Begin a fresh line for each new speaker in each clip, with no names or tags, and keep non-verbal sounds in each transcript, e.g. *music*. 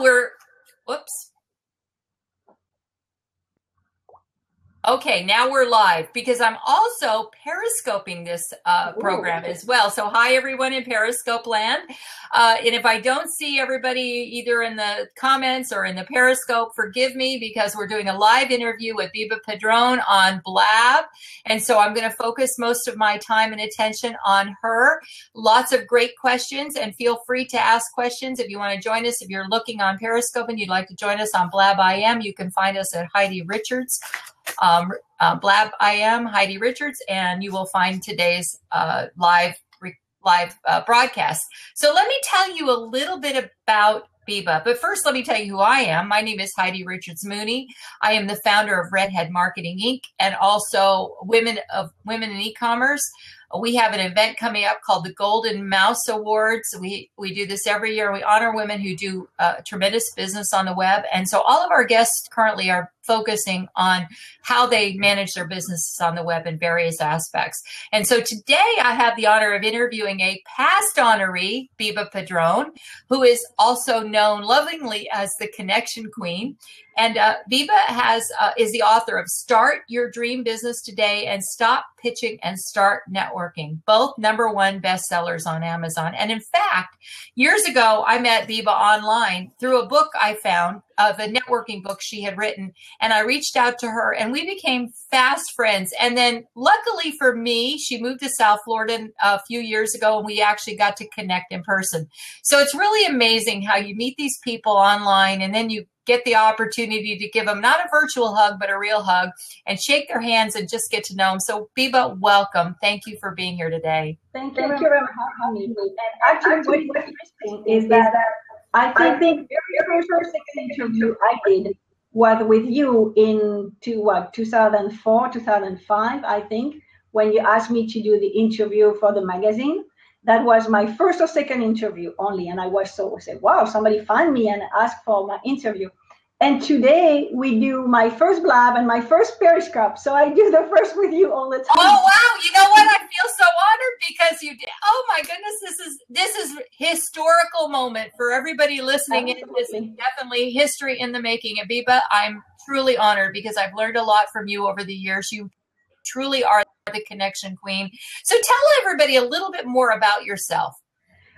we're, Okay, now we're live because I'm also periscoping this uh, program as well. So, hi everyone in Periscope land. Uh, and if I don't see everybody either in the comments or in the Periscope, forgive me because we're doing a live interview with Biba Pedron on Blab. And so I'm going to focus most of my time and attention on her. Lots of great questions, and feel free to ask questions if you want to join us. If you're looking on Periscope and you'd like to join us on Blab IM, you can find us at Heidi Richards um, uh, Blab I am Heidi Richards, and you will find today's uh, live re- live uh, broadcast. So let me tell you a little bit about Biba. But first, let me tell you who I am. My name is Heidi Richards Mooney. I am the founder of Redhead Marketing Inc. and also Women of Women in E-commerce we have an event coming up called the Golden Mouse Awards. We we do this every year. We honor women who do uh, tremendous business on the web, and so all of our guests currently are focusing on how they manage their businesses on the web in various aspects. And so today I have the honor of interviewing a past honoree, Biba Pedron, who is also known lovingly as the Connection Queen. And uh, has uh, is the author of "Start Your Dream Business Today" and "Stop Pitching and Start Networking," both number one bestsellers on Amazon. And in fact, years ago, I met Biba online through a book I found of a networking book she had written, and I reached out to her, and we became fast friends. And then, luckily for me, she moved to South Florida uh, a few years ago, and we actually got to connect in person. So it's really amazing how you meet these people online, and then you get the opportunity to give them not a virtual hug, but a real hug and shake their hands and just get to know them. So, Biba, welcome. Thank you for being here today.
Thank you, Thank you very much for having me. And actually, what's interesting is that I think, I think very first interview I did was with you in to what 2004, 2005, I think, when you asked me to do the interview for the magazine. That was my first or second interview only and i was so I said wow somebody found me and asked for my interview and today we do my first blab and my first periscope. So I do the first with you all the time.
Oh wow! You know what? I feel so honored because you did. Oh my goodness! This is this is historical moment for everybody listening. In. This definitely history in the making. Abiba, I'm truly honored because I've learned a lot from you over the years. You truly are the connection queen. So tell everybody a little bit more about yourself.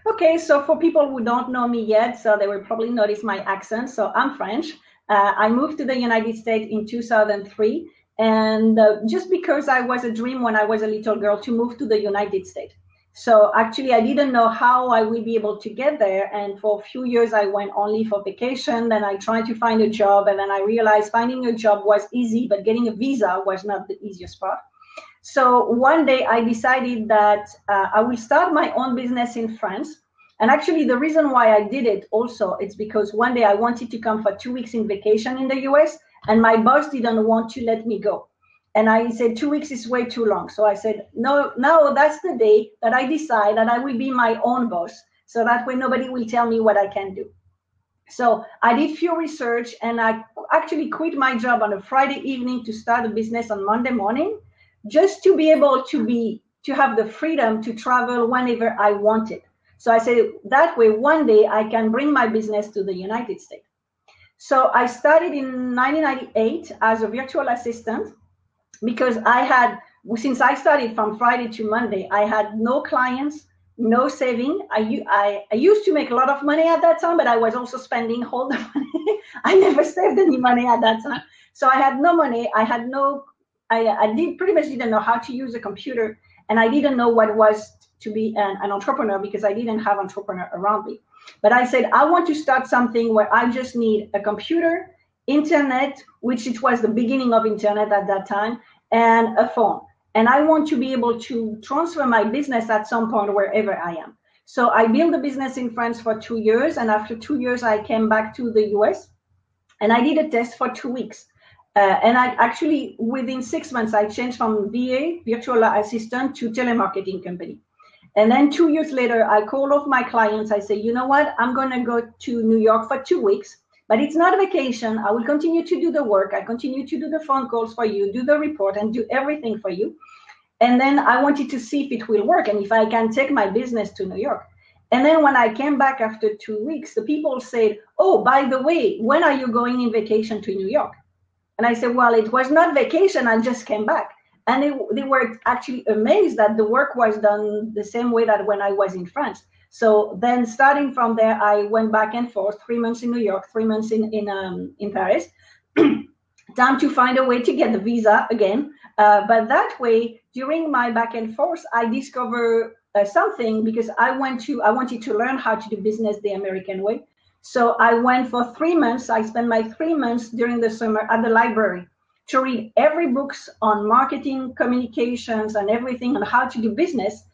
Okay, so for people who don't know me yet, so they will probably notice my accent. So I'm French. Uh, I moved to the United States in 2003. And uh, just because I was a dream when I was a little girl to move to the United States. So actually, I didn't know how I would be able to get there. And for a few years, I went only for vacation. Then I tried to find a job. And then I realized finding a job was easy, but getting a visa was not the easiest part. So one day I decided that uh, I will start my own business in France and actually, the reason why I did it also, it's because one day I wanted to come for two weeks in vacation in the US, and my boss didn't want to let me go. And I said, two weeks is way too long. So I said, no, no, that's the day that I decide that I will be my own boss. So that way nobody will tell me what I can do. So I did few research and I actually quit my job on a Friday evening to start a business on Monday morning, just to be able to be to have the freedom to travel whenever I wanted. So I said, that way, one day I can bring my business to the United States. So I started in 1998 as a virtual assistant because I had, since I started from Friday to Monday, I had no clients, no saving. I, I, I used to make a lot of money at that time, but I was also spending all the *laughs* money. I never saved any money at that time. So I had no money. I had no, I, I did pretty much didn't know how to use a computer and I didn't know what was to be an, an entrepreneur because I didn't have entrepreneur around me. But I said, I want to start something where I just need a computer, internet, which it was the beginning of internet at that time, and a phone. And I want to be able to transfer my business at some point wherever I am. So I built a business in France for two years. And after two years, I came back to the US and I did a test for two weeks. Uh, and I actually, within six months, I changed from VA, virtual assistant, to telemarketing company. And then two years later, I call off my clients. I say, you know what? I'm going to go to New York for two weeks, but it's not a vacation. I will continue to do the work. I continue to do the phone calls for you, do the report, and do everything for you. And then I wanted to see if it will work and if I can take my business to New York. And then when I came back after two weeks, the people said, Oh, by the way, when are you going in vacation to New York? And I said, Well, it was not vacation, I just came back. And they, they were actually amazed that the work was done the same way that when I was in France. So then, starting from there, I went back and forth three months in New York, three months in, in, um, in Paris. *clears throat* Time to find a way to get the visa again. Uh, but that way, during my back and forth, I discovered uh, something because I went to I wanted to learn how to do business the American way. So I went for three months. I spent my three months during the summer at the library to read every books on marketing, communications, and everything on how to do business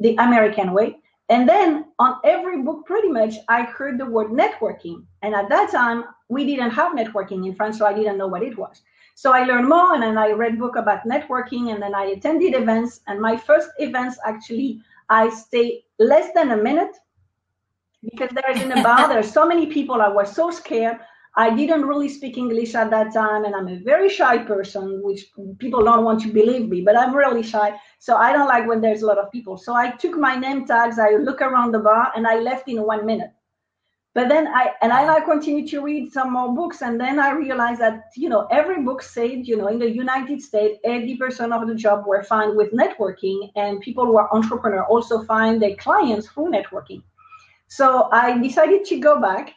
the American way. And then on every book, pretty much, I heard the word networking. And at that time, we didn't have networking in France, so I didn't know what it was. So I learned more, and then I read book about networking, and then I attended events. And my first events actually I stay less than a minute because there there are so many people. I was so scared. I didn't really speak English at that time, and I'm a very shy person, which people don't want to believe me, but I'm really shy. So I don't like when there's a lot of people. So I took my name tags, I look around the bar, and I left in one minute but then I and I like continue to read some more books, and then I realized that you know every book said you know in the United States, eighty percent of the job were found with networking, and people who are entrepreneur also find their clients through networking. So I decided to go back,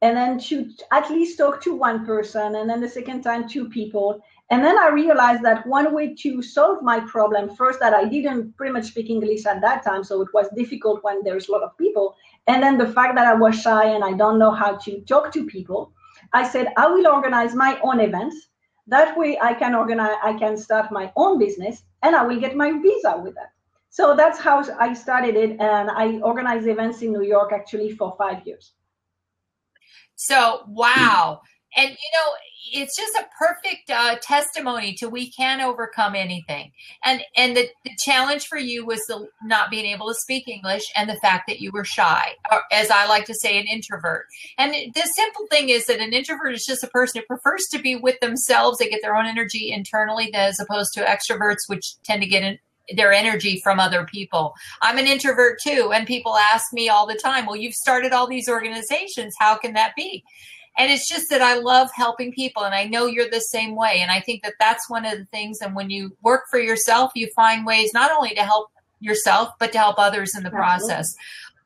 and then to at least talk to one person, and then the second time two people, and then I realized that one way to solve my problem, first, that I didn't pretty much speak English at that time, so it was difficult when there's a lot of people. And then the fact that I was shy and I don't know how to talk to people, I said, I will organize my own events. That way I can organize, I can start my own business and I will get my visa with that. So that's how I started it. And I organized events in New York actually for five years.
So, wow. And, you know, it's just a perfect uh, testimony to we can overcome anything. And and the, the challenge for you was the not being able to speak English and the fact that you were shy, or as I like to say, an introvert. And the simple thing is that an introvert is just a person who prefers to be with themselves. They get their own energy internally, as opposed to extroverts, which tend to get in, their energy from other people. I'm an introvert too, and people ask me all the time, "Well, you've started all these organizations. How can that be?" and it's just that I love helping people and I know you're the same way and I think that that's one of the things and when you work for yourself you find ways not only to help yourself but to help others in the process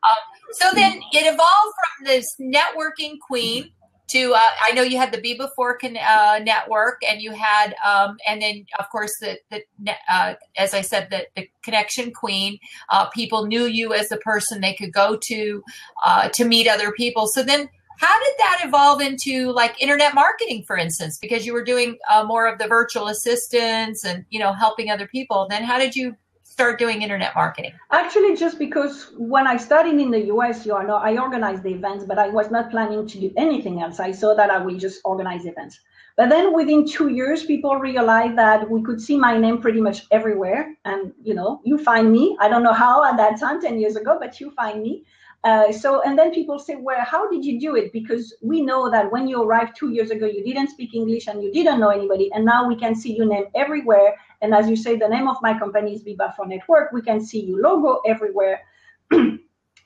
um, so then it evolved from this networking queen to uh, I know you had the Be Before uh, network, and you had, um, and then of course the, the uh, as I said, the, the connection queen. Uh, people knew you as the person they could go to uh, to meet other people. So then, how did that evolve into like internet marketing, for instance? Because you were doing uh, more of the virtual assistants and you know helping other people. Then how did you start doing internet marketing?
Actually, just because when I studied in the US, you know, I organized the events, but I was not planning to do anything else. I saw that I will just organize events. But then within two years, people realized that we could see my name pretty much everywhere. And, you know, you find me. I don't know how at that time, 10 years ago, but you find me. Uh, so, and then people say, well, how did you do it? Because we know that when you arrived two years ago, you didn't speak English and you didn't know anybody. And now we can see your name everywhere. And as you say, the name of my company is Viva for Network. We can see your logo everywhere. *clears throat* I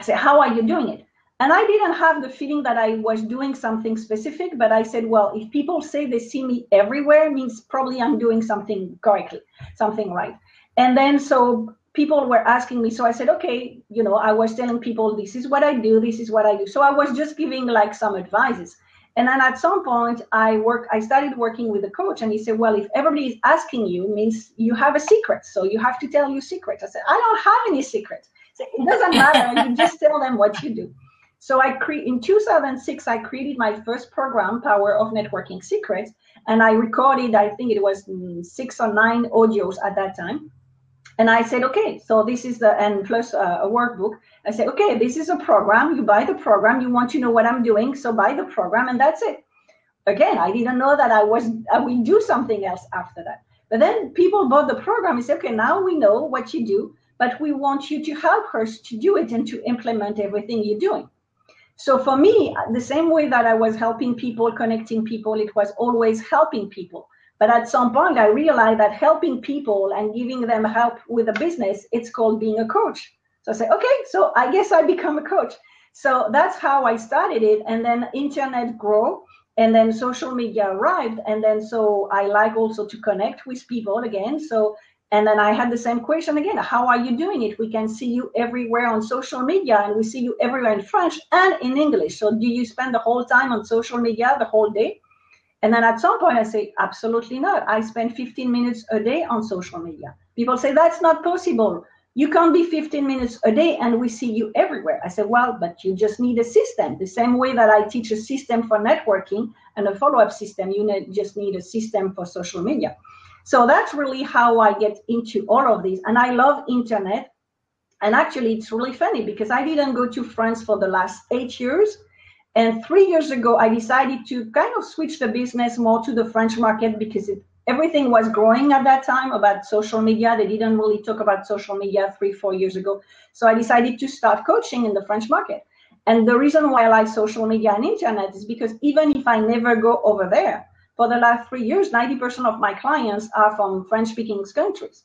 say, how are you doing it? And I didn't have the feeling that I was doing something specific, but I said, well, if people say they see me everywhere, means probably I'm doing something correctly, something right. And then so people were asking me so i said okay you know i was telling people this is what i do this is what i do. So i was just giving like some advices. And then at some point i work i started working with a coach and he said well if everybody is asking you means you have a secret so you have to tell your secret i said i don't have any secret so it doesn't matter you just tell them what you do. So i cre- in 2006 i created my first program power of networking secrets and i recorded i think it was mm, six or nine audios at that time and I said, okay, so this is the, and plus a workbook. I said, okay, this is a program. You buy the program. You want to know what I'm doing. So buy the program and that's it. Again, I didn't know that I was, I will do something else after that. But then people bought the program said, okay, now we know what you do, but we want you to help us to do it and to implement everything you're doing. So for me, the same way that I was helping people, connecting people, it was always helping people. But at some point, I realized that helping people and giving them help with a business, it's called being a coach. So I say, okay, so I guess I become a coach. So that's how I started it. And then internet grow and then social media arrived. And then so I like also to connect with people again. So and then I had the same question again How are you doing it? We can see you everywhere on social media, and we see you everywhere in French and in English. So, do you spend the whole time on social media the whole day? And then at some point, I say, Absolutely not. I spend 15 minutes a day on social media. People say, That's not possible. You can't be 15 minutes a day and we see you everywhere. I said, Well, but you just need a system. The same way that I teach a system for networking and a follow up system, you just need a system for social media. So that's really how I get into all of these. And I love internet. And actually, it's really funny because I didn't go to France for the last eight years. And three years ago, I decided to kind of switch the business more to the French market because it, everything was growing at that time about social media. They didn't really talk about social media three, four years ago. So I decided to start coaching in the French market. And the reason why I like social media and internet is because even if I never go over there, for the last three years, 90% of my clients are from French speaking countries.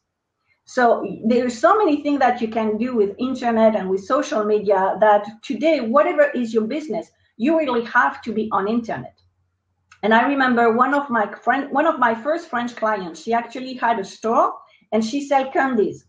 So there's so many things that you can do with internet and with social media that today, whatever is your business, you really have to be on internet. And I remember one of my friend, one of my first French clients, she actually had a store and she sell candies.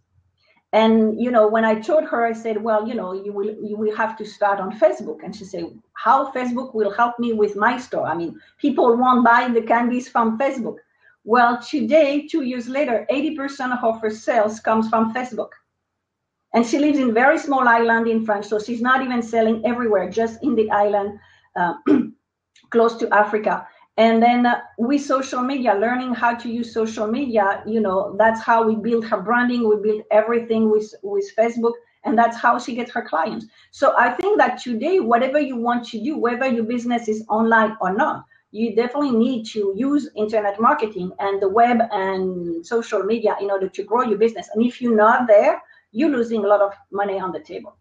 And you know when i told her i said well you know you will you will have to start on facebook. And she said how facebook will help me with my store? I mean people won't buy the candies from facebook. Well today two years later 80% of her sales comes from facebook and she lives in very small island in france so she's not even selling everywhere just in the island uh, *clears throat* close to africa. And then uh, with social media learning how to use social media you know that's how we build her branding we build everything with with facebook and that's how she gets her clients. So i think that today whatever you want to do whether your business is online or not you definitely need to use internet marketing and the web and social media in order to grow your business. And if you're not there you're losing a lot of money on the table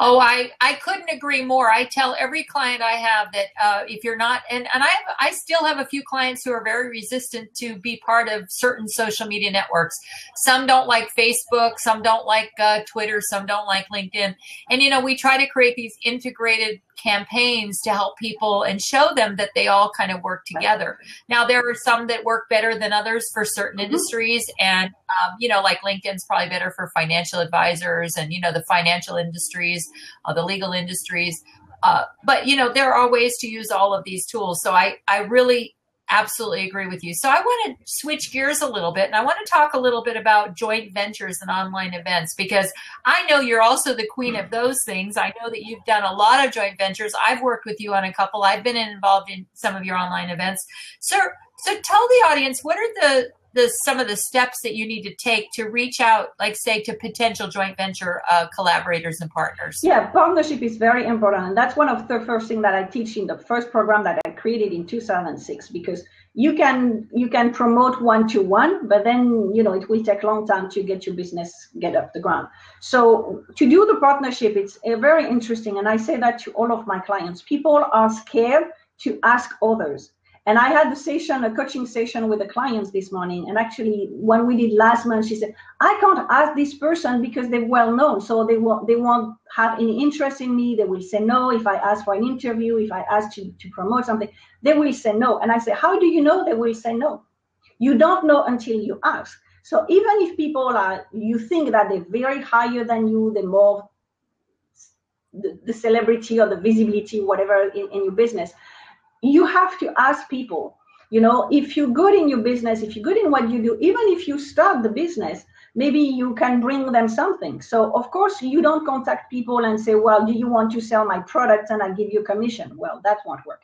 Oh, I, I couldn't agree more. I tell every client I have that uh, if you're not, and, and I, have, I still have a few clients who are very resistant to be part of certain social media networks. Some don't like Facebook, some don't like uh, Twitter, some don't like LinkedIn. And, you know, we try to create these integrated campaigns to help people and show them that they all kind of work together. Now, there are some that work better than others for certain mm-hmm. industries. And, um, you know, like LinkedIn's probably better for financial advisors and, you know, the financial industries, uh, the legal industries. Uh, but you know there are ways to use all of these tools so i i really absolutely agree with you. So I want to switch gears a little bit and I want to talk a little bit about joint ventures and online events because I know you're also the queen of those things. I know that you've done a lot of joint ventures. I've worked with you on a couple. I've been involved in some of your online events. So so tell the audience what are the the some of the steps that you need to take to reach out, like say, to potential joint venture uh, collaborators and partners?
Yeah, partnership is very important, and that's one of the first thing that I teach in the first program that I created in 2006. Because you can you can promote one to one, but then you know it will take a long time to get your business get up the ground. So to do the partnership, it's a very interesting, and I say that to all of my clients. People are scared to ask others and I had the session, a coaching session with the clients this morning. And actually, when we did last month, she said, I can't ask this person because they're well known. So they won't, they won't have any interest in me. They will say no if I ask for an interview, if I ask to, to promote something, they will say no. And I say, How do you know they will say no? You don't know until you ask. So even if people are, you think that they're very higher than you, they're more the, the celebrity or the visibility, whatever in, in your business, you have to ask people you know if you're good in your business if you're good in what you do even if you start the business maybe you can bring them something. So of course you don't contact people and say well do you want to sell my product and i give you commission? Well that won't work.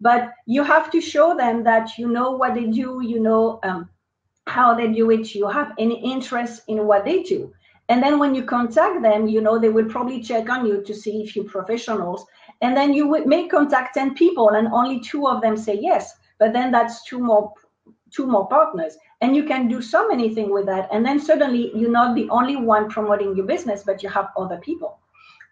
But you have to show them that you know what they do you know um, how they do it you have any interest in what they do. And then when you contact them you know they will probably check on you to see if you're professionals and then you would may contact 10 people and only two of them say yes but then that's two more two more partners. And you can do so many things with that. And then suddenly you're not the only one promoting your business but you have other people.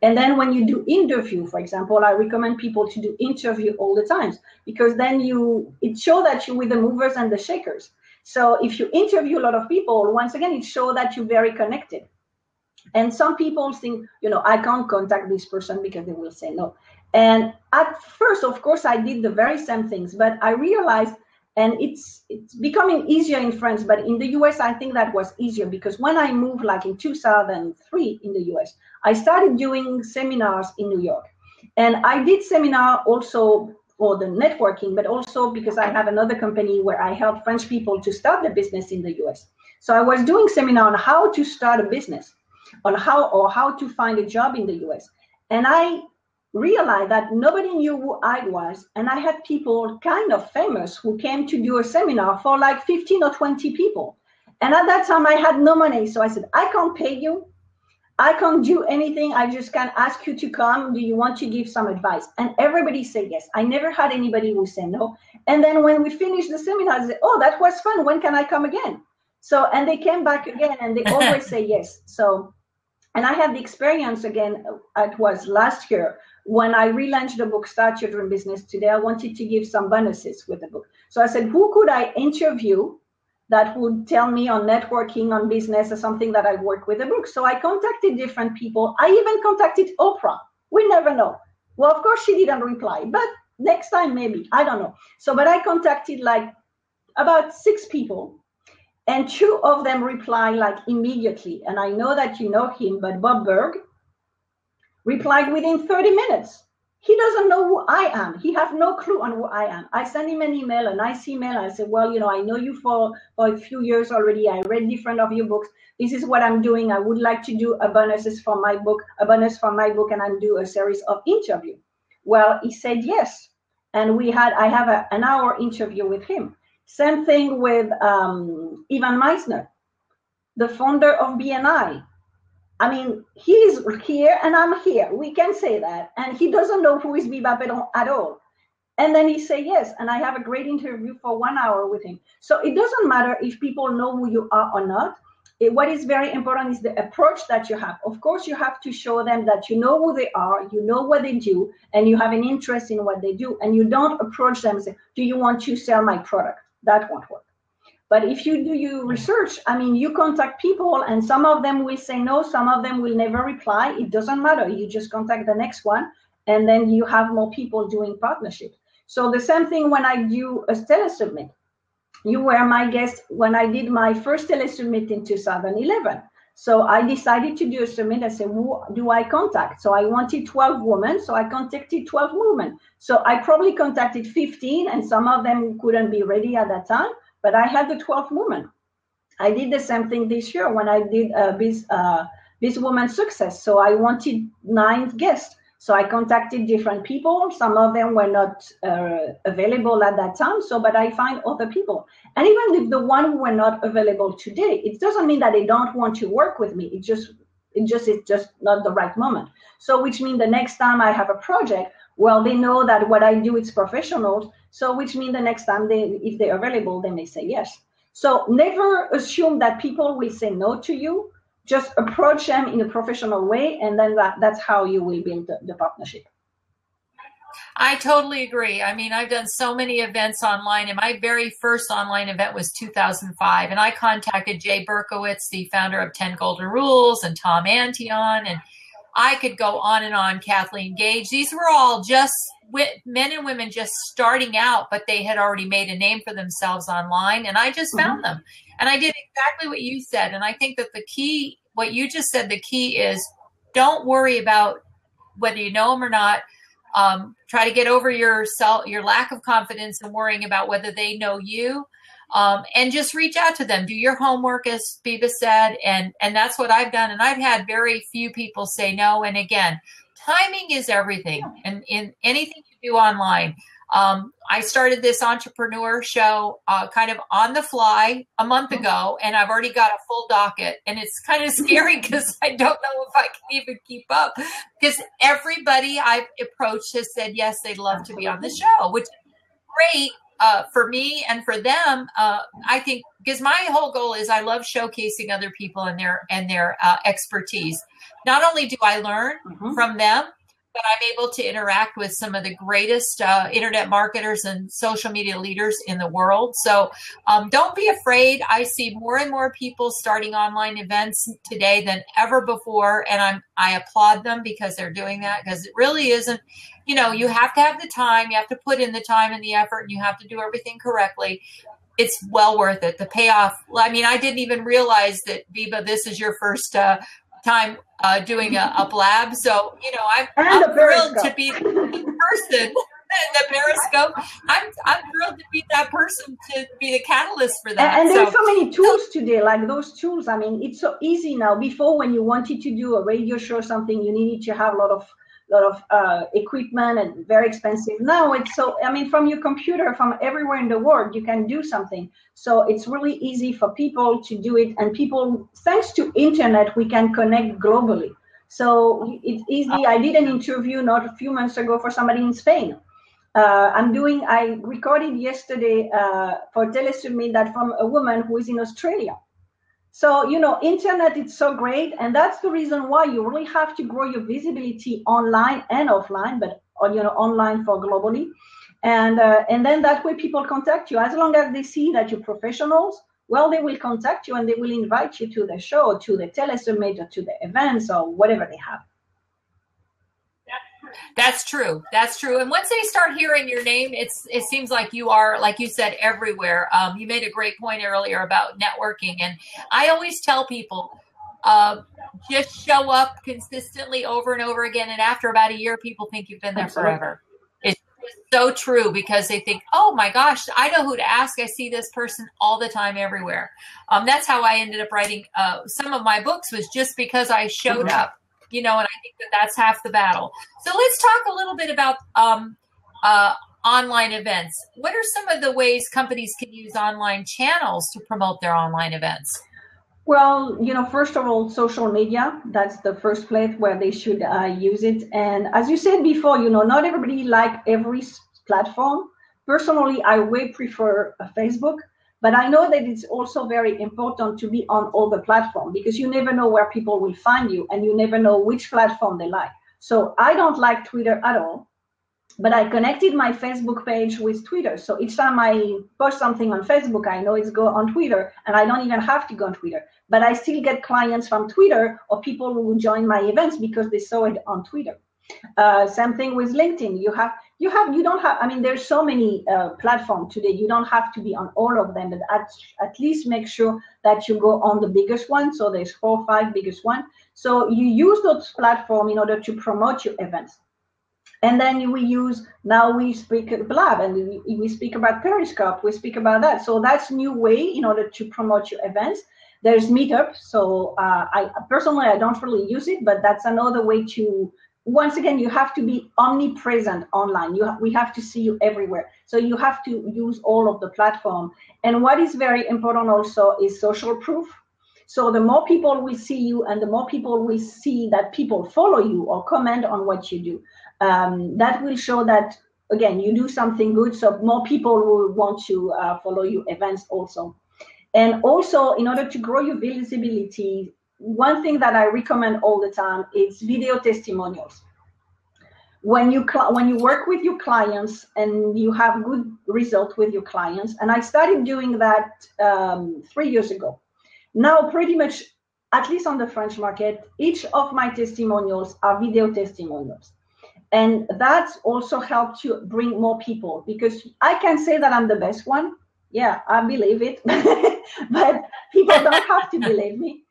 And then when you do interview for example i recommend people to do interview all the times because then you it show that you're with the movers and the shakers. So if you interview a lot of people once again it show that you're very connected. And some people think, you know, I can't contact this person because they will say no. And at first, of course, I did the very same things, but I realized, and it's it's becoming easier in France, but in the US, I think that was easier because when I moved, like in 2003 in the US, I started doing seminars in New York, and I did seminar also for the networking, but also because I have another company where I help French people to start a business in the US. So I was doing seminar on how to start a business on how or how to find a job in the US. And I realized that nobody knew who I was. And I had people kind of famous who came to do a seminar for like 15 or 20 people. And at that time, I had no money. So I said, I can't pay you. I can't do anything. I just can ask you to come. Do you want to give some advice? And everybody said yes. I never had anybody who said no. And then when we finished the seminar, I said, Oh, that was fun. When can I come again? So, and they came back again and they *laughs* always say yes. So and I had the experience again, uh, it was last year when I relaunched the book Start Dream Business Today. I wanted to give some bonuses with the book. So I said, who could I interview that would tell me on networking, on business, or something that I work with the book? So I contacted different people. I even contacted Oprah. We never know. Well, of course, she didn't reply, but next time maybe. I don't know. So, but I contacted like about six people and two of them reply like immediately. And I know that you know him, but Bob Burg replied within 30 minutes. He doesn't know who I am. He has no clue on who I am. I send him an email, a nice email. I say, well, you know, I know you for, for a few years already. I read different of your books. This is what I'm doing. I would like to do a bonuses for my book, a bonus for my book, and I do a series of interview. Well, he said yes. And we had, I have a, an hour interview with him. Same thing with um, Ivan Misner, the founder of BNI. I mean, he's here and I'm here. We can say that. And he doesn't know who is Biba at all. And then he say yes. And I have a great interview for one hour with him. So it doesn't matter if people know who you are or not. It, what is very important is the approach that you have. Of course, you have to show them that you know who they are, you know what they do, and you have an interest in what they do. And you don't approach them and say, Do you want to sell my product? that won't work. But if you do your research, I mean, you contact people and some of them will say no, some of them will never reply. It doesn't matter. You just contact the next one and then you have more people doing partnership. So the same thing when I do a telesummit. You were my guest when I did my first telesummit in 2011. So I decided to do a summit. I said, who do I contact? So I wanted 12 women. So I contacted 12 women. So I probably contacted 15 and some of them couldn't be ready at that time, but I had the 12 women. I did the same thing this year when I did uh, this, uh, this woman success. So I wanted nine guests. So I contacted different people. Some of them were not uh, available at that time. So, but I find other people. And even if the one who were not available today, it doesn't mean that they don't want to work with me. It just, it just is just not the right moment. So, which means the next time I have a project, well, they know that what I do is professional. So, which means the next time they, if they're available, they may say yes. So, never assume that people will say no to you just approach them in a professional way and then that, that's how you will build the, the partnership
I totally agree. I mean, I've done so many events online, and my very first online event was 2005. And I contacted Jay Berkowitz, the founder of 10 Golden Rules, and Tom Antion, and I could go on and on. Kathleen Gage. These were all just men and women just starting out, but they had already made a name for themselves online. And I just mm-hmm. found them. And I did exactly what you said. And I think that the key, what you just said, the key is don't worry about whether you know them or not. Um, try to get over your self, your lack of confidence and worrying about whether they know you. Um, and just reach out to them. Do your homework, as Biba said, and and that's what I've done. And I've had very few people say no. And again, timing is everything, and in anything you do online. Um, I started this entrepreneur show uh, kind of on the fly a month mm-hmm. ago, and I've already got a full docket. And it's kind of *laughs* scary because I don't know if I can even keep up. Because everybody I've approached has said yes, they'd love to be on the show, which is great uh, for me and for them. Uh, I think because my whole goal is I love showcasing other people and their and their uh, expertise. Not only do I learn mm-hmm. from them, but I'm able to interact with some of the greatest uh, internet marketers and social media leaders in the world. So um, don't be afraid. I see more and more people starting online events today than ever before, and I'm I applaud them because they're doing that because it really isn't. You know, you have to have the time, you have to put in the time and the effort, and you have to do everything correctly it's well worth it. The payoff. I mean, I didn't even realize that Biba. This is your first uh, time uh, doing a, a, blab. So, you know, I'm, I'm thrilled to be the person in the Periscope. I'm, I'm thrilled to be that person to be the catalyst for that.
And, and there's so, so many tools today, like those tools. I mean, it's so easy now. Before, when you wanted to do a radio show or something, you needed to have a lot of lot of uh, equipment and very expensive. Now it's so, I mean, from your computer, from everywhere in the world, you can do something. So it's really easy for people to do it. And people, thanks to internet, we can connect globally. So it's easy. I did an interview not a few months ago for somebody in Spain. Uh, I'm doing, I recorded yesterday uh, for Telesummit that from a woman who is in Australia. So, you know, internet is so great. And that's the reason why you really have to grow your visibility online and offline, but, you know, online for globally. And, uh, and then that way people contact you. As long as they see that you're professionals, well, they will contact you and they will invite you to the show, to the telesummit, or to the events, or whatever they have.
That's true. That's true. And once they start hearing your name, it's it seems like you are, like you said, everywhere. Um, you made a great point earlier about networking, and I always tell people, uh, just show up consistently over and over again, and after about a year, people think you've been there Absolutely. forever. It's so true because they think, oh my gosh, I know who to ask. I see this person all the time, everywhere. Um, that's how I ended up writing uh, some of my books was just because I showed mm-hmm. up you know, and I think that that's half the battle. So let's talk a little bit about um, uh, online events. What are some of the ways companies can use online channels to promote their online events?
Well, you know, first of all, social media, that's the first place where they should uh, use it. And as you said before, you know, not everybody like every platform. Personally, I way prefer Facebook but I know that it's also very important to be on all the platforms because you never know where people will find you and you never know which platform they like. So I don't like Twitter at all, but I connected my Facebook page with Twitter. So each time I post something on Facebook, I know it's go on Twitter and I don't even have to go on Twitter. But I still get clients from Twitter or people who join my events because they saw it on Twitter. Uh, same thing with LinkedIn. You have you have you don't have i mean there's so many uh, platforms today. You don't have to be on all of them but at, at least make sure that you go on the biggest one. So there's four five biggest one. So you use those platform in order to promote your events. And then we use now we speak blab and we, we speak about periscope we speak about that. So that's new way in order to promote your events. There's meetup so uh, i personally i don't really use it but that's another way to once again, you have to be omnipresent online. You ha- we have to see you everywhere. So you have to use all of the platform. And what is very important also is social proof. So the more people will see you and the more people will see that people follow you or comment on what you do, um, that will show that, again, you do something good. So more people will want to uh, follow you events also. And also, in order to grow your visibility, one thing that I recommend all the time is video testimonials. When you when you work with your clients and you have good result with your clients, and I started doing that um, three years ago. Now, pretty much, at least on the French market, each of my testimonials are video testimonials, and that also helped to bring more people because I can say that I'm the best one. Yeah, I believe it, *laughs* but people don't have to believe me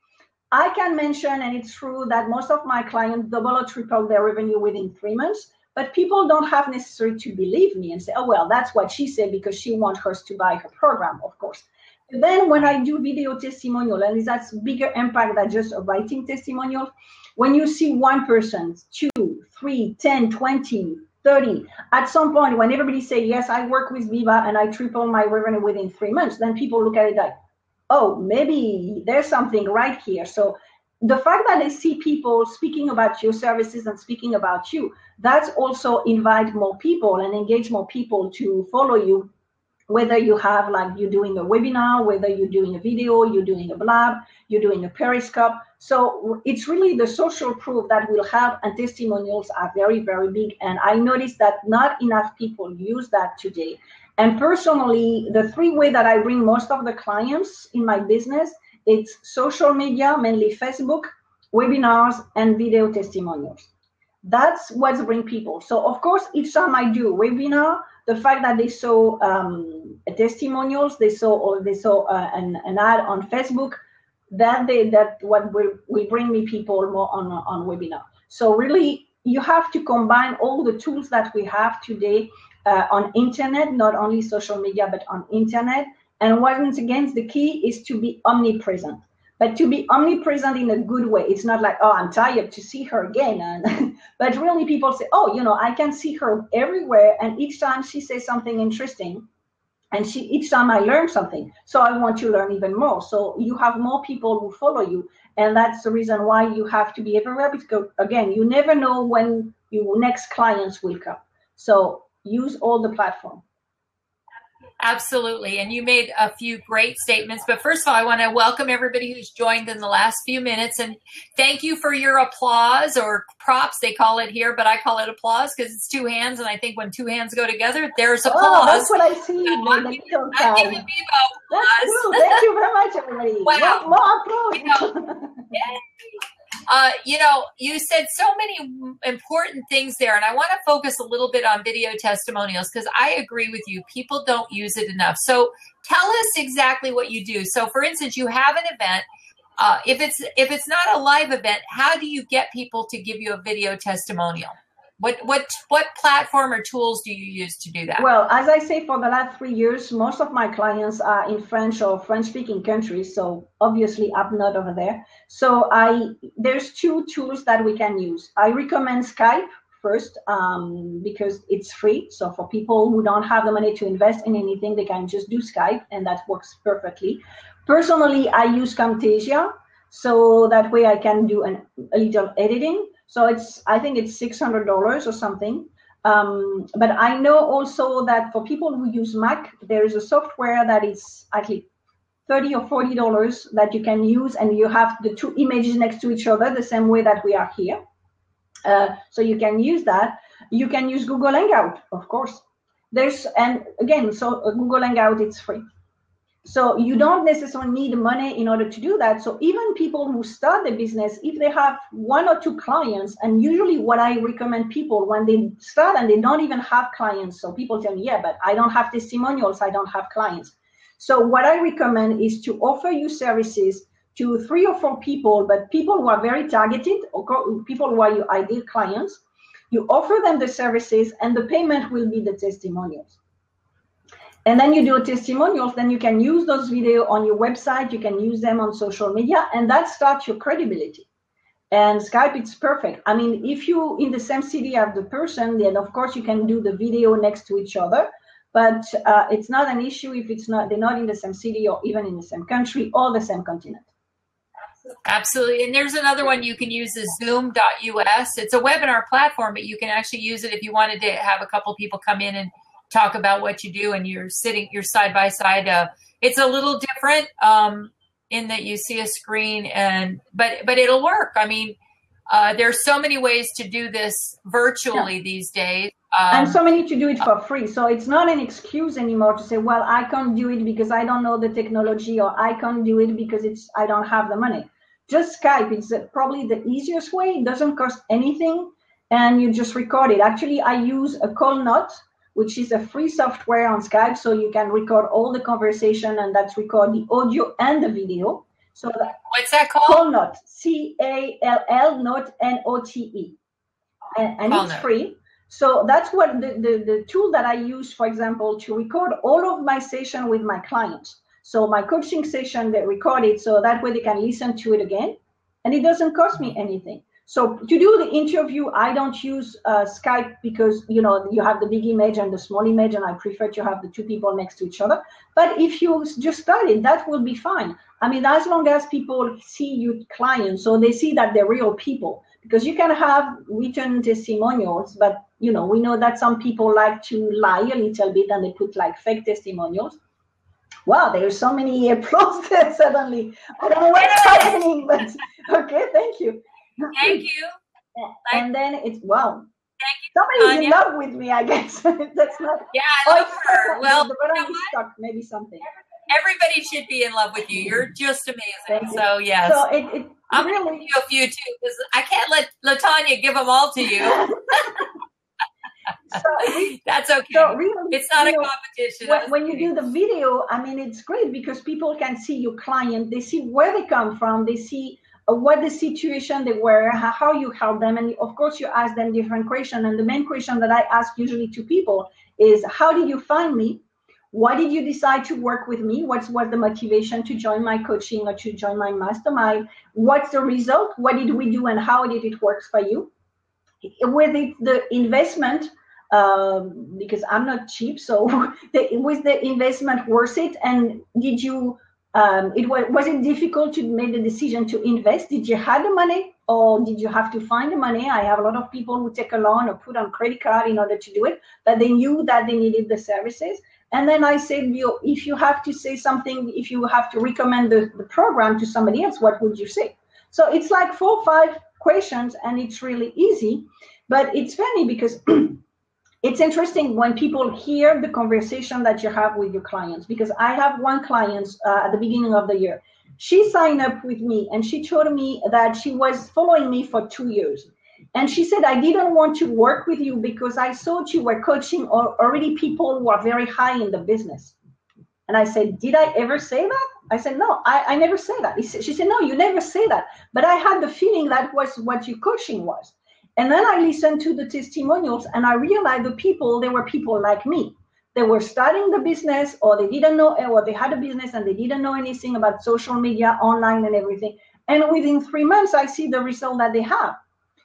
I can mention, and it's true that most of my clients double or triple their revenue within three months, but people don't have necessarily to believe me and say, oh, well, that's what she said because she wants us to buy her program, of course. Then when I do video testimonial, and that's bigger impact than just a writing testimonial, when you see one person, two, three, 10, 20, 30, at some point when everybody say, yes, I work with Biba and I triple my revenue within three months, then people look at it like, oh, maybe there's something right here. So the fact that they see people speaking about your services and speaking about you, that's also invite more people and engage more people to follow you. Whether you have like you're doing a webinar, whether you're doing a video, you're doing a blab, you're doing a periscope. So it's really the social proof that will help, and testimonials are very, very big. And I noticed that not enough people use that today. And personally, the three way that I bring most of the clients in my business, it's social media, mainly Facebook, webinars, and video testimonials. That's what's bring people. So of course, each time I do webinar, the fact that they saw um, testimonials, they saw or they saw uh, an, an ad on Facebook, that they that what we, will bring me people more on on webinar. So really, you have to combine all the tools that we have today uh, on internet, not only social media but on internet. And once again, the key is to be omnipresent but to be omnipresent in a good way. It's not like, oh, I'm tired to see her again. And, *laughs* but really, people say, oh, you know, I can see her everywhere. And each time she says something interesting, and she each time I learn something. So I want to learn even more. So you have more people who follow you. And that's the reason why you have to be everywhere because again, you never know when your next clients will come. So use all the platform.
Absolutely. And you made a few great statements. But first of all, I want to welcome everybody who's joined in the last few minutes and thank you for your applause or props, they call it here, but I call it applause because it's two hands. And I think when two hands go together, there's oh, applause. Oh,
that's what I see. I'm, giving, I'm giving applause. Thank you very much, everybody. *laughs* Wow. More, more applause.
You know, *laughs* uh, you know, you said so many important things there, and I want to focus a little bit on video testimonials because I agree with you. People don't use it enough. So tell us exactly what you do. So, for instance, you have an event. Uh, if it's if it's not a live event, how do you get people to give you a video testimonial? What what what platform or tools do you use to do that?
Well, as I say, for the last three years, most of my clients are in French or French-speaking countries. So obviously, I'm not over there. So I there's two tools that we can use. I recommend Skype first um, because it's free. So for people who don't have the money to invest in anything, they can just do Skype, and that works perfectly. Personally, I use Camtasia, so that way I can do an, a little editing. So it's I think it's six hundred dollars or something. Um, but I know also that for people who use Mac, there is a software that is actually thirty or forty dollars that you can use, and you have the two images next to each other the same way that we are here. Uh, so you can use that. You can use Google Hangout, of course. There's and again, so uh, Google Hangout it's free. So you don't necessarily need money in order to do that. So even people who start the business, if they have one or two clients, and usually what I recommend people when they start and they don't even have clients, so people tell me, yeah, but I don't have testimonials, I don't have clients. So what I recommend is to offer you services to three or four people, but people who are very targeted or people who are your ideal clients. You offer them the services, and the payment will be the testimonials. And then you do testimonials then you can use those video on your website you can use them on social media and that starts your credibility. And skype it's perfect. I mean if you in the same city have the person then of course you can do the video next to each other but uh, it's not an issue if it's not they're not in the same city or even in the same country or the same continent
Absolutely. And there's another one you can use is zoom.us. It's a webinar platform, but you can actually use it if you wanted to have a couple people come in and talk about what you do and you're sitting you're side by side uh, it's a little different um, in that you see a screen and but but it'll work i mean uh, there's so many ways to do this virtually yeah. these days
um, and so many to do it for free so it's not an excuse anymore to say well i can't do it because i don't know the technology or i can't do it because it's i don't have the money just skype it's probably the easiest way it doesn't cost anything and you just record it actually i use a CallNote which is a free software on Skype. So you can record all the conversation and that's record the audio and the video. So
that, what's that called?
CallNote, C A L L, not N O T E, and, and it's free. So that's what the, the, the tool that I use, for example, to record all of my session with my clients. So my coaching session, they record it so that way they can listen to it again, and it doesn't cost me anything. So to do the interview, I don't use uh, Skype because you know you have the big image and the small image, and I prefer to have the two people next to each other. But if you just started, that will be fine. I mean, as long as people see you clients, so they see that they're real people. Because you can have written testimonials, but you know we know that some people like to lie a little bit and they put like fake testimonials. wow, there's so many *laughs* applause there suddenly. I don't know what's happening, but okay, thank you.
Thank you. *laughs*
And then it's wow. Somebody's in love with me, I guess. *laughs* That's not.
Yeah, I oh, love her. Well,
the button is stuck. Maybe something.
Everybody should be in love with you. You're just amazing. So yes.
So it, it
I'm
really.
gonna give you a few too because I can't let Latanya give them all to you.
So, *laughs*
That's okay.
so really,
it's not a
know,
competition.
When, when you do the video, I mean, it's great because people can see your client. They see where they come from. They see uh, what the situation they were, how, how you help them, and of course you ask them different questions. And the main question that I ask usually to people is, how did you find me? Why did you decide to work with me? What's what the motivation to join my coaching or to join my mastermind? What's the result? What did we do and how did it work for you? With it, the investment, um, because I'm not cheap, so *laughs* was the investment worth it? And did you um, it was was it difficult to make the decision to invest? Did you have the money, or did you have to find the money? I have a lot of people who take a loan or put on credit card in order to do it, but they knew that they needed the services. And then I said, you, if you have to say something, if you have to recommend the, the program to somebody else, what would you say? So it's like four or five questions, and it's really easy. But it's funny because *clears throat* it's interesting when people hear the conversation that you have with your clients because i have one client uh, at the beginning of the year. She signed up with me and she told me that she was following me for two years. And she said i didn't want to work with you because i thought you were coaching al- already people who are very high in the business. And i said did i ever say that? I said no i, I never say that. She said no you never say that. But i had the feeling that was what your coaching was and then I listened to the testimonials and I realized the people, they were people like me. They were starting the business or they didn't know, or they had a business and they didn't know anything about social media, online, and everything. And within three months, I see the result that they have.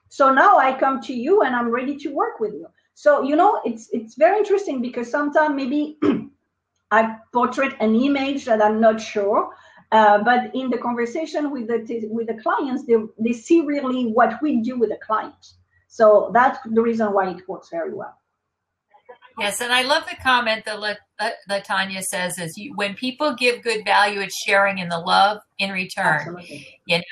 So now I come to you and I'm ready to work with you. So, you know, it's it's very interesting because sometimes maybe *clears throat* I portray an image that I'm not sure. Uh, but in the conversation with the with the clients, they, they see really what we do with the clients. So that's the reason why it works very well.
Yes, and I love the comment that La- La- Latanya says is you, when people give good value, it's sharing in the love in return.
Absolutely.
You know,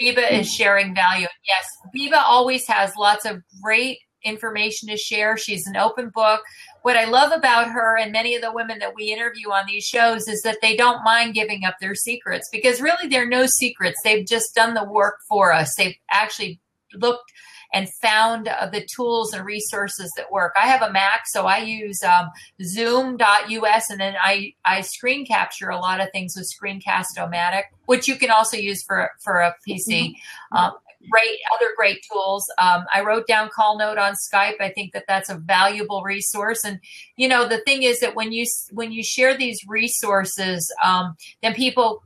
Biba is sharing value. Yes, Biba always has lots of great information to share. She's an open book. What I love about her and many of the women that we interview on these shows is that they don't mind giving up their secrets because really there are no secrets. They've just done the work for us. They've actually looked and found uh, the tools and resources that work. I have a Mac, so I use um, Zoom.us, and then I I screen capture a lot of things with Screencast-O-Matic, which you can also use for for a PC. Um, great other great tools. Um, I wrote down Call Note on Skype. I think that that's a valuable resource. And you know, the thing is that when you when you share these resources, um, then people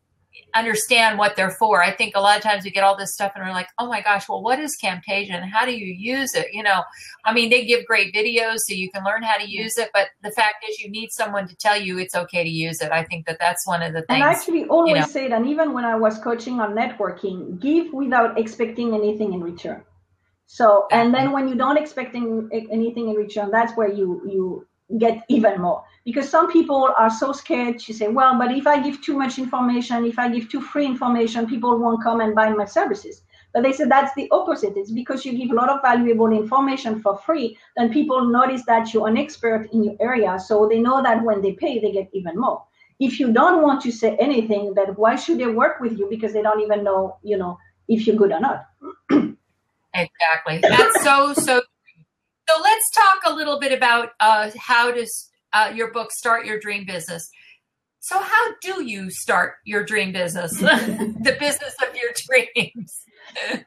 understand what they're for. I think a lot of times we get all this stuff and we're like, oh my gosh, well, what is Camtasia? And how do you use it? You know, I mean, they give great videos so you can learn how to use it, but the fact is you need someone to tell you it's okay to use it. I think that that's one of the things.
And I actually always
you know.
say that even when I was coaching on networking, give without expecting anything in return. So, and then when you don't expect eh, anything in return, that's where you you get even more. Because some people are so scared to say, well, but if I give too much information, if I give too free information, people won't come and buy my services. But they said that's the opposite. It's because you give a lot of valuable information for free, then people notice that you're an expert in your area. So they know that when they pay, they get even more. If you don't want to say anything, then why should they work with you? Because they don't even know, you know, if you're good or not.
Exactly. That's so so. So let's talk a little bit about uh, how does uh, your book start your dream business. So how do you start your dream business, *laughs* the business of your dreams? *laughs*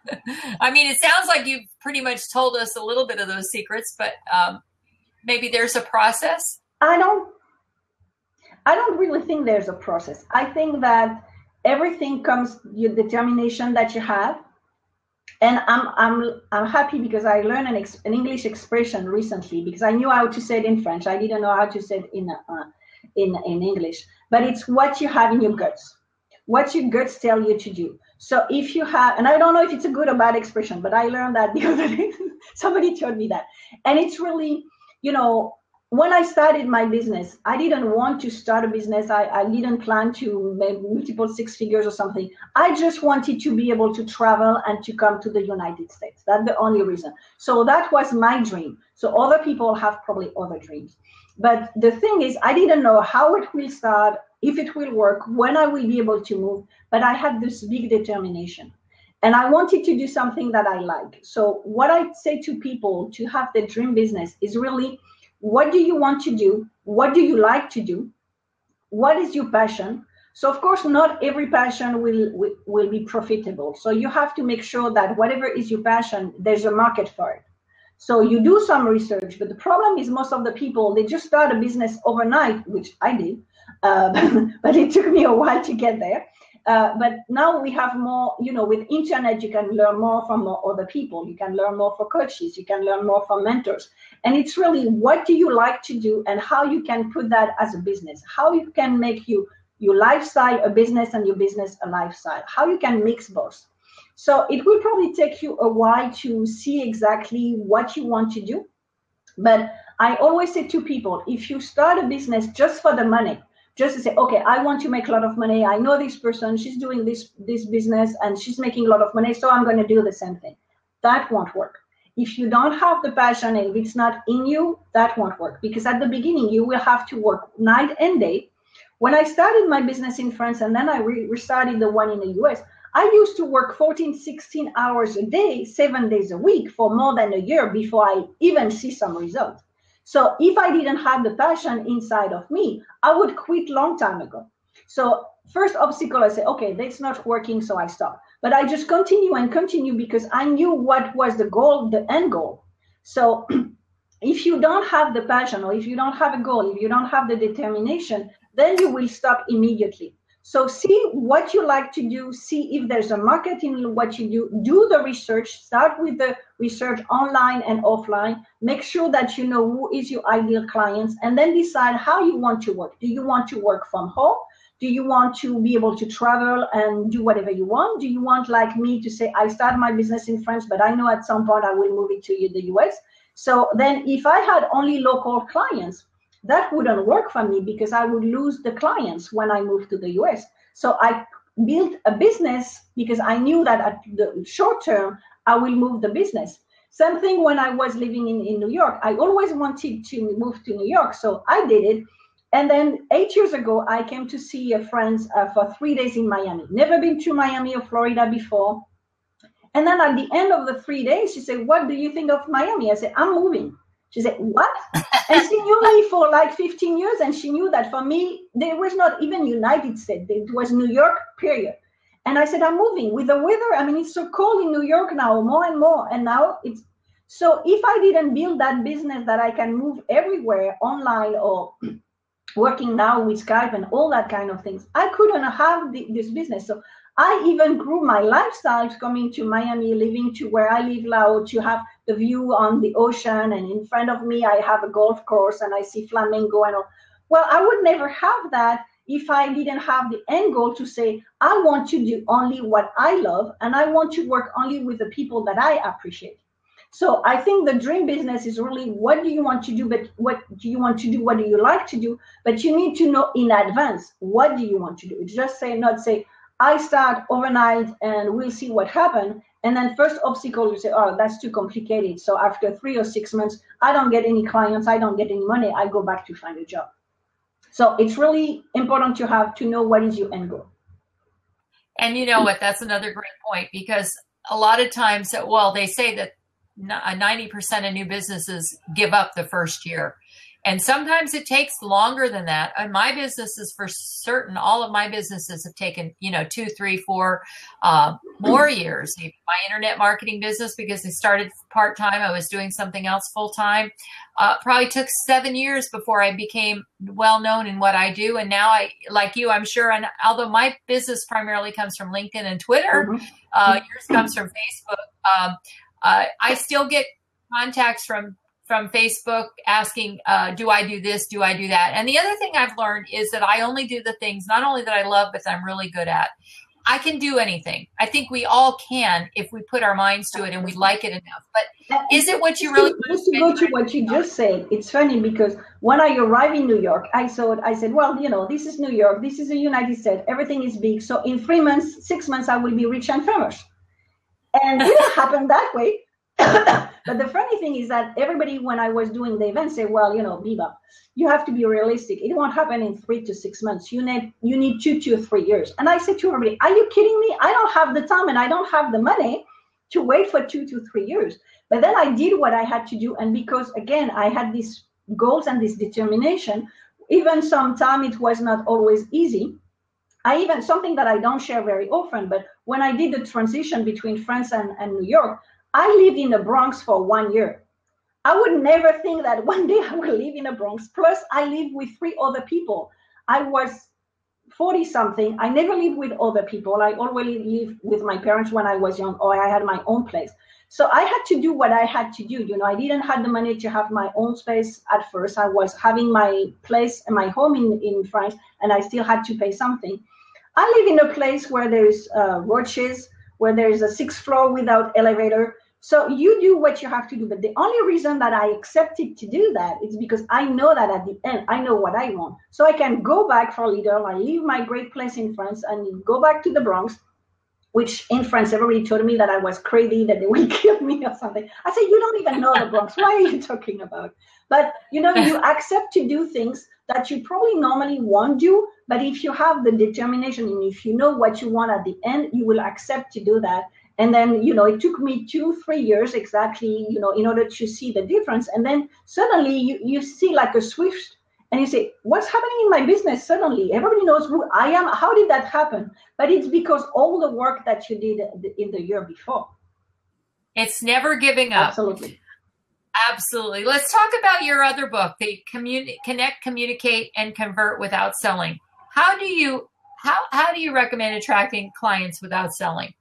I mean, it sounds like you've pretty much told us a little bit of those secrets, but um, maybe there's a process.
I don't I don't really think there's a process. I think that everything comes your determination that you have. And I'm I'm I'm happy because I learned an, ex, an English expression recently because I knew how to say it in French. I didn't know how to say it in uh, in in English. But it's what you have in your guts, what your guts tell you to do. So if you have, and I don't know if it's a good or bad expression, but I learned that the *laughs* other day. Somebody told me that, and it's really, you know, when I started my business, I didn't want to start a business. I, I didn't plan to make multiple six figures or something. I just wanted to be able to travel and to come to the United States. That's the only reason. So that was my dream. So other people have probably other dreams. But the thing is, I didn't know how it will start, if it will work, when I will be able to move. But I had this big determination. And I wanted to do something that I like. So, what I say to people to have the dream business is really what do you want to do? What do you like to do? What is your passion? So of course, not every passion will, will, will be profitable. So you have to make sure that whatever is your passion, there's a market for it. So you do some research, but the problem is most of the people they just start a business overnight, which I did, uh, *laughs* but it took me a while to get there. Uh, but now we have more, you know, with internet, you can learn more from other people. You can learn more from coaches. You can learn more from mentors. And it's really what do you like to do and how you can put that as a business, how you can make you your lifestyle a business and your business a lifestyle, how you can mix both. So it will probably take you a while to see exactly what you want to do. But I always say to people, if you start a business just for the money, just to say, okay, I want to make a lot of money. I know this person, she's doing this this business and she's making a lot of money, so I'm going to do the same thing. That won't work. If you don't have the passion and it's not in you, that won't work because at the beginning you will have to work night and day. When I started my business in France and then I re- restarted the one in the US, I used to work 14, 16 hours a day, seven days a week for more than a year before I even see some results. So if I didn't have the passion inside of me, I would quit long time ago. So first obstacle, I say, okay, that's not working, so I stop. But I just continue and continue because I knew what was the goal, the end goal. So *clears throat* if you don't have the passion or if you don't have a goal, if you don't have the determination, then you will stop immediately. So see what you like to do, see if there's a market in what you do, do the research, start with the research online and offline, make sure that you know who is your ideal clients, and then decide how you want to work. Do you want to work from home? Do you want to be able to travel and do whatever you want? Do you want, like me, to say, I start my business in France, but I know at some point I will move it to the US? So then if I had only local clients, that wouldn't work for me because I would lose the clients when I moved to the US. So I built a business because I knew that at the short term, I will move the business. Same thing when I was living in, in New York. I always wanted to move to New York. So I did it. And then eight years ago, I came to see a friend uh, for three days in Miami. Never been to Miami or Florida before. And then at the end of the three days, she said, What do you think of Miami? I said, I'm moving. She said, What? *laughs* and she knew me for like 15 years, and she knew that for me, there was not even United States, it was New York, period. And I said, I'm moving with the weather. I mean, it's so cold in New York now, more and more. And now it's so if I didn't build that business that I can move everywhere online or *clears throat* working now with Skype and all that kind of things, I couldn't have the, this business. So I even grew my lifestyle coming to Miami, living to where I live now, to have the view on the ocean. And in front of me, I have a golf course and I see flamingo and all. Well, I would never have that if I didn't have the end goal to say, I want to do only what I love and I want to work only with the people that I appreciate. So I think the dream business is really what do you want to do, but what do you want to do? What do you like to do? But you need to know in advance what do you want to do. Just say, not say, I start overnight and we'll see what happens. And then first obstacle, you say, oh, that's too complicated. So after three or six months, I don't get any clients, I don't get any money, I go back to find a job. So it's really important to have to know what is your end goal.
And you know what? That's another great point because a lot of times, well, they say that 90% uh, of new businesses give up the first year and sometimes it takes longer than that. And my businesses for certain all of my businesses have taken you know two three four uh, more *clears throat* years. My internet marketing business because i started part-time i was doing something else full-time uh, probably took seven years before i became well known in what i do. And now i like you i'm sure and although my business primarily comes from linkedin and twitter mm-hmm. uh, yours comes from facebook um, uh, i still get contacts from from Facebook asking, uh, do I do this? Do I do that? And the other thing I've learned is that I only do the things not only that I love, but that I'm really good at. I can do anything. I think we all can if we put our minds to it and we like it enough. But is it what you really
just to go to what you just said? It's funny because when I arrived in New York, I saw I said, well, you know, this is New York, this is the United States, everything is big. So in three months, six months, I will be rich and famous. And it didn't *laughs* happen that way. *laughs* but the funny thing is that everybody, when I was doing the event, say, well, you know, Biba, you have to be realistic. It won't happen in three to six months. You need you need two to three years. And I said to everybody, Are you kidding me? I don't have the time and I don't have the money to wait for two to three years. But then I did what I had to do. And because again, I had these goals and this determination, even sometimes it was not always easy. I even something that I don't share very often, but when I did the transition between France and, and New York, I lived in the Bronx for one year. I would never think that *laughs* one day I would live in the Bronx. Plus, I live with three other people. I was 40 something. I never lived with other people. I always lived with my parents when I was young, or I had my own place. So I had to do what I had to do. You know, I didn't have the money to have my own space at first. I was having my place and my home in, in France, and I still had to pay something. I live in a place where there's uh, roaches, where there's a sixth floor without elevator so you do what you have to do. But the only reason that I accepted to do that is because I know that at the end, I know what I want. So I can go back for Lidl. I leave my great place in France and go back to the Bronx, which in France, everybody told me that I was crazy, that they would *laughs* kill me or something. I said, You don't even know the Bronx. Why are you talking about? But you know, you *laughs* accept to do things that you probably normally won't do. But if you have the determination and if you know what you want at the end, you will accept to do that and then you know it took me two three years exactly you know in order to see the difference. And then suddenly you, you see like a switch and you say what's happening in my business? Suddenly everybody knows who i am. How did that happen? But it's because all the work that you did in the year before.
It's never giving up.
Absolutely.
Absolutely. Let's talk about your other book the communi- connect communicate and convert without selling. How do you how, how do you recommend attracting clients without selling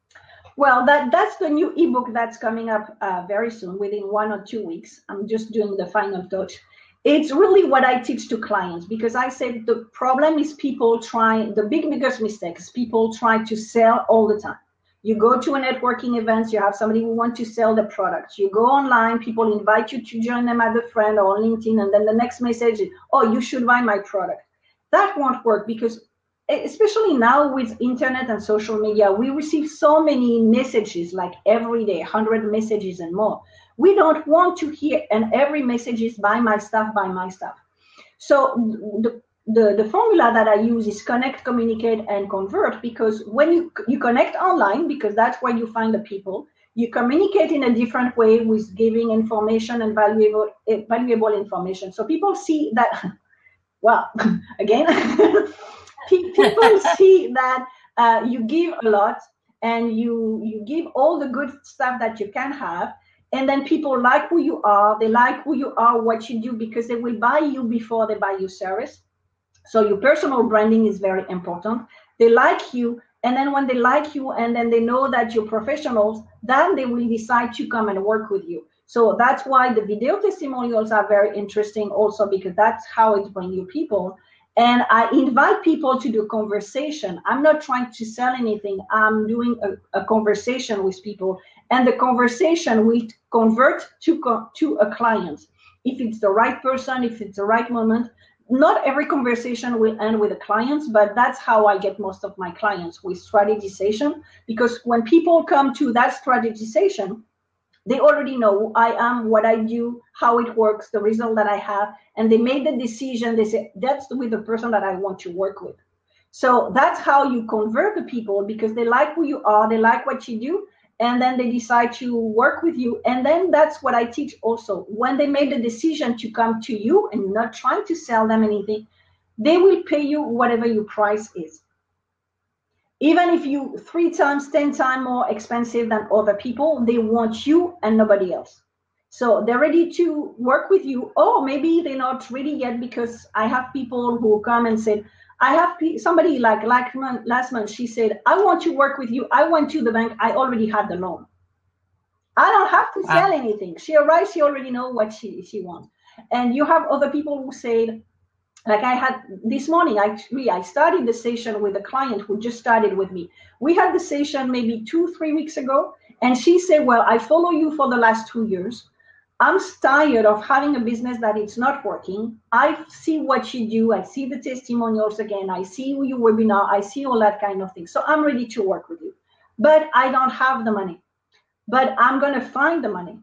well, that that's the new ebook that's coming up uh, very soon, within one or two weeks. I'm just doing the final touch. It's really what I teach to clients because I said the problem is people try the big biggest mistake is people try to sell all the time. You go to a networking event, you have somebody who want to sell the product. You go online, people invite you to join them as a friend or LinkedIn, and then the next message is, "Oh, you should buy my product." That won't work because especially now with internet and social media we receive so many messages like every day 100 messages and more we don't want to hear and every message is buy my stuff buy my stuff so the the, the formula that I use is connect, communicate, and convert because when you you connect online, because that's where you find the people, you communicate in a different way with giving information and valuable eh, valuable information. So people see that. *laughs* Well, *laughs* again, *laughs* people *laughs* see that uh, you give a lot and you you give all the good stuff that you can have and then people like who you are they like who you are what you do because they will buy you before they buy your service. So your personal branding is very important. They like you and then when they like you and then they know that you're professionals then they will decide to come and work with you. So that's why the video testimonials are very interesting also because that's how it brings you people and I invite people to do conversation. I'm not trying to sell anything. I'm doing a, a conversation with people, and the conversation will convert to to a client if it's the right person, if it's the right moment. Not every conversation will end with a client, but that's how I get most of my clients with strategization. Because when people come to that strategization, they already know who I am, what I do, how it works, the result that I have, and they made the decision. They say that's with the person that I want to work with. So that's how you convert the people because they like who you are, they like what you do, and then they decide to work with you. And then that's what I teach also. When they made the decision to come to you and not trying to sell them anything, they will pay you whatever your price is even if you three times, ten times more expensive than other people, they want you and nobody else. So they're ready to work with you. Oh, maybe they're not ready yet because I have people who come and said, I have somebody like like last month. She said, "I want to work with you. I went to the bank. I already had the loan. I don't have to sell anything. She arrives. She already know what she she wants." And you have other people who said, like I had this morning, actually, I started the session with a client who just started with me. We had the session maybe two, three weeks ago, and she said, Well, I follow you for the last two years. I'm tired of having a business that it's not working. I see what you do. I see the testimonials again. I see your webinar. I see all that kind of thing. So I'm ready to work with you. But I don't have the money. But I'm going to find the money.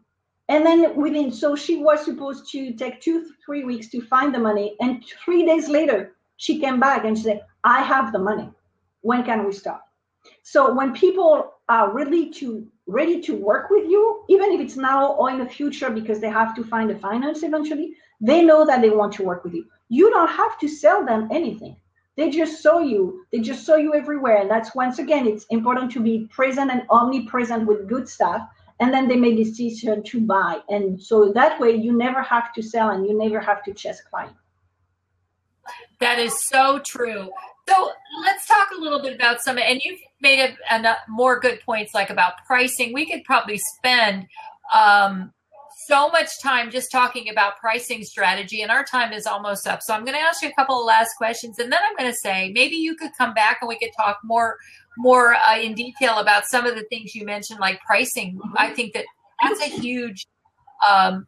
And then within, so she was supposed to take two, three weeks to find the money. And three days later, she came back and she said, I have the money. When can we start? So when people are ready to ready to work with you, even if it's now or in the future because they have to find the finance eventually, they know that they want to work with you. You don't have to sell them anything. They just saw you. They just saw you everywhere. And that's once again, it's important to be present and omnipresent with good stuff. And then they make decision to buy. And so that way you never have to sell and you never have to chase client.
That is so true. So let's talk a little bit about some, and you've made a, a more good points like about pricing. We could probably spend um, so much time just talking about pricing strategy, and our time is almost up. So I'm going to ask you a couple of last questions, and then I'm going to say maybe you could come back and we could talk more more uh, in detail about some of the things you mentioned, like pricing. Mm-hmm. I think that that's a huge um,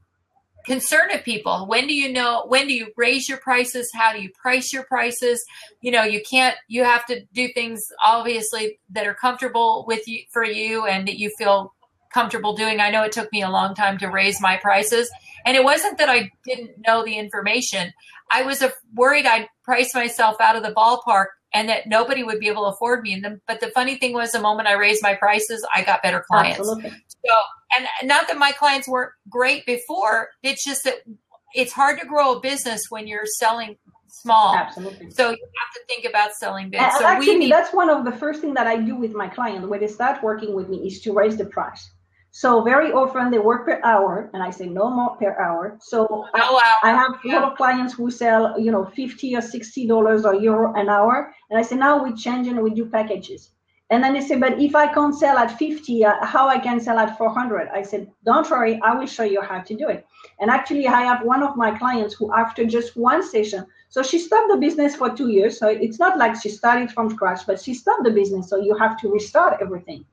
concern of people. When do you know when do you raise your prices? How do you price your prices? You know you can't you have to do things obviously that are comfortable with you for you and that you feel comfortable doing. I know it took me a long time to raise my prices. And it wasn't that i didn't know the information. I was worried i'd price myself out of the ballpark and that nobody would be able to afford me. And the, but the funny thing was, the moment I raised my prices, I got better clients. Absolutely. So, and not that my clients weren't great before, it's just that it's hard to grow a business when you're selling small.
Absolutely.
So you have to think about selling big.
so
actually,
need- that's one of the first things that I do with my client when they start working with me is to raise the price. So very often they work per hour, and I say no more per hour. So
oh, wow.
I, I, have a lot of clients who sell, you know, fifty or sixty dollars or euro an hour, and I say now we change and we do packages. And then they say, but if I can't sell at 50, uh, how I can sell at 400? I said, don't worry, I will show you how to do it. And actually, I have one of my clients who, after just one session, so she stopped the business for two years. So it's not like she started from scratch, but she stopped the business. So you have to restart everything.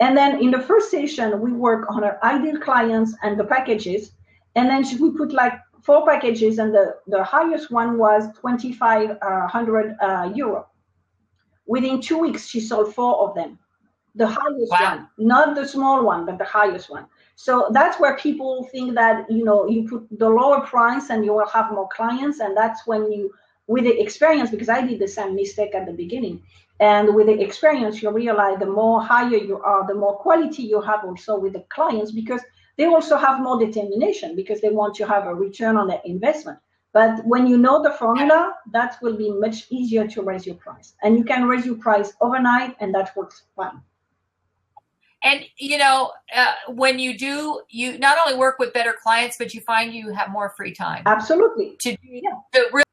And then in the first session, we work on our ideal clients and the packages. And then we put like four packages, and the, the highest one was 2,500 uh, euro. Within two weeks, she sold four of them. The highest wow. one, not the small one, but the highest one. So that's where people think that you know you put the lower price and you will have more clients, and that's when you, with the experience, because I did the same mistake at the beginning and with the experience, you realize the more higher you are, the more quality you have also with the clients because they also have more determination because they want to have a return on their investment. But when you know the formula, that will be much easier to raise your price. And you can raise your price overnight, and that works fine.
And you know, uh, when you do, you not only work with better clients, but you find you have more free time.
Absolutely.
To, yeah. to really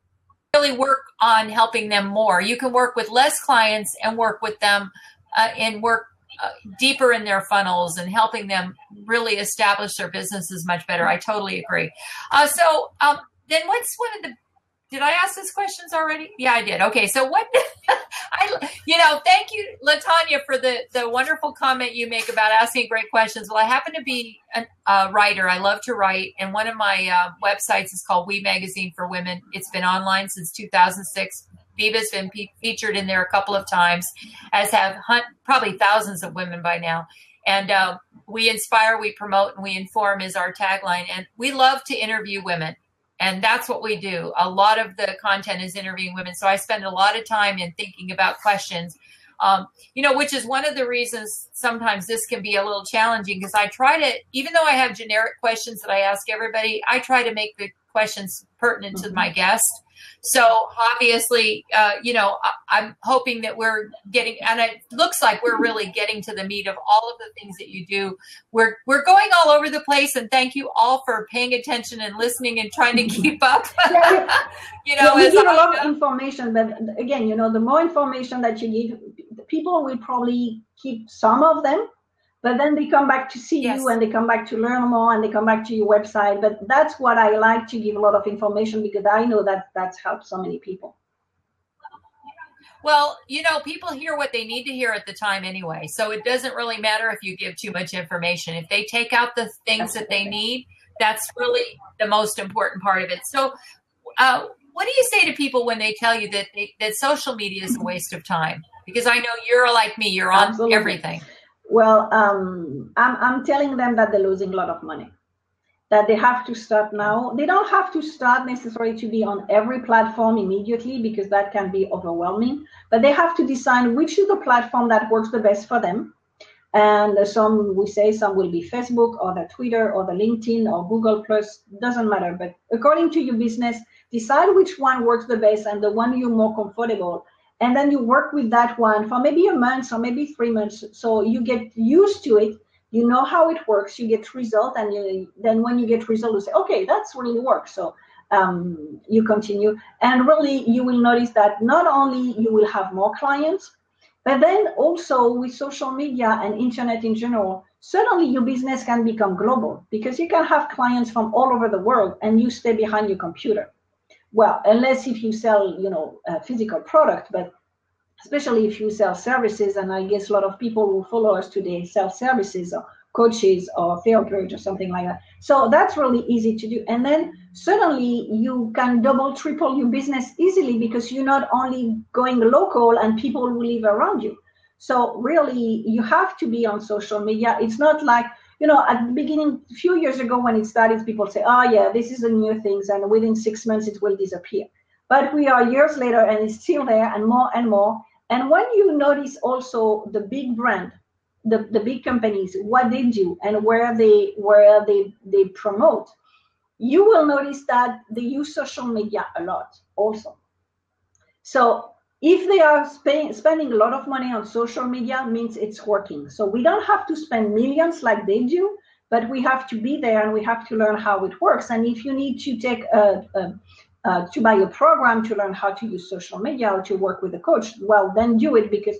really work on helping them more. You can work with less clients and work with them uh, and work uh, deeper in their funnels and helping them really establish their businesses much better. I totally agree. Uh, so um, then what's one of the did I ask these questions already? Yeah, I did. Okay, so what? *laughs* I, you know, thank you, Latanya, for the the wonderful comment you make about asking great questions. Well, I happen to be a, a writer. I love to write, and one of my uh, websites is called We Magazine for Women. It's been online since 2006. Biba's been pe- featured in there a couple of times, as have hunt, probably thousands of women by now. And uh, we inspire, we promote, and we inform is our tagline. And we love to interview women and that's what we do. A lot of the content is interviewing women. So i spend a lot of time in thinking about questions. Um, you know which is one of the reasons sometimes this can be a little challenging because i try to even though i have generic questions that i ask everybody i try to make the questions pertinent to my guest so obviously, uh, you know, I, am hoping that we're getting, and it looks like we're really getting to the meat of all of the things that you do. We're we're going all over the place, and thank you all for paying attention and listening and trying to keep up. *laughs*
you know, yeah, we give a lot of information, but again, you know, the more information that you give, people will probably keep some of them but then they come back to see
Yes.
you and they come back to learn more and they come back to your website. But that's what I like to give a lot of information because I know that that's helped so many people.
Well, you know, people hear what they need to hear at the time anyway. So it doesn't really matter if you give too much information. If they take out the things that they need, that's really the most important part of it. So, uh, what do you say to people when they tell you that they, that social media is a *laughs* waste of time? Because I know you're like me; you're on
Absolutely.
everything.
Well, um, I'm, I'm telling them that they're losing a lot of money, that they have to start now. They don't have to start necessarily to be on every platform immediately because that can be overwhelming, but they have to decide which is the platform that works the best for them. And some we say some will be Facebook or the Twitter or the LinkedIn or Google Plus, doesn't matter. But according to your business, decide which one works the best and the one you're more comfortable and then you work with that one for maybe a month or maybe three months. So you get used to it. You know how it works. You get result and you, then when you get result you say okay that's really works so um, you continue. And really you will notice that not only you will have more clients but then also with social media and internet in general suddenly your business can become global because you can have clients from all over the world and you stay behind your computer well unless if you sell you know a physical product but especially if you sell services and i guess a lot of people who follow us today sell services or coaches or therapeuts or something like that. So that's really easy to do. And then suddenly you can double triple your business easily because you're not only going local and people who live around you. So really you have to be on social media. It's not like you know, at the beginning, a few years ago when it started, people say, oh, yeah, this is a new things, and within six months it will disappear. But we are years later and it's still there and more and more. And when you notice also the big brand, the, the big companies, what they do and where they where they, they promote, you will notice that they use social media a lot also. So if they are spend, spending a lot of money on social media means it's working. So we don't have to spend millions like they do but we have to be there and we have to learn how it works. And if you need to take a, a, a, to buy a program to learn how to use social media or to work with a coach well then do it because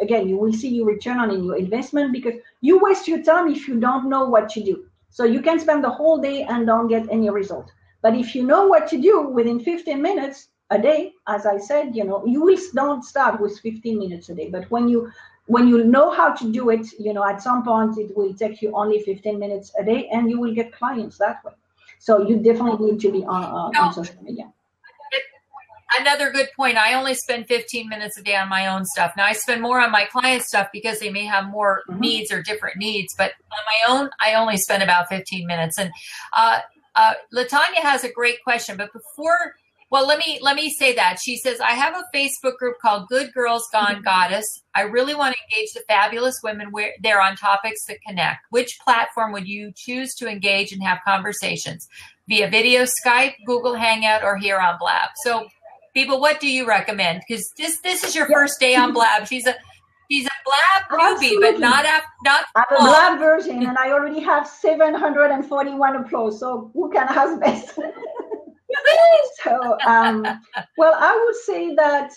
again you will see your return on your investment because you waste your time if you don't know what to do. So you can spend the whole day and don't get any result. But if you know what to do within 15 minutes a day as i said you know you will don't start with 15 minutes a day but when you when you know how to do it you know at some point it will take you only 15 minutes a day and you will get clients that way so you definitely need to be on, uh,
No.
on social media
Another good point. I only spend 15 minutes a day on my own stuff. Now I spend more on my client stuff because they may have more
Mhm.
needs or different needs, but on my own, I only spend about 15 minutes. And uh, uh, Latanya has a great question, but before, well, let me let me say that she says I have a Facebook group called Good Girls Gone mm-hmm. Goddess. I really want to engage the fabulous women where there on topics that connect. Which platform would you choose to engage and have conversations via video, Skype, Google Hangout, or here on Blab? So people what do you recommend because this this is your first day on blab she's a she's a blab newbie but not af- not
I'm a blab version and I already have 741 applause. So who can ask best? *laughs* *laughs* so, um, well, I would say that,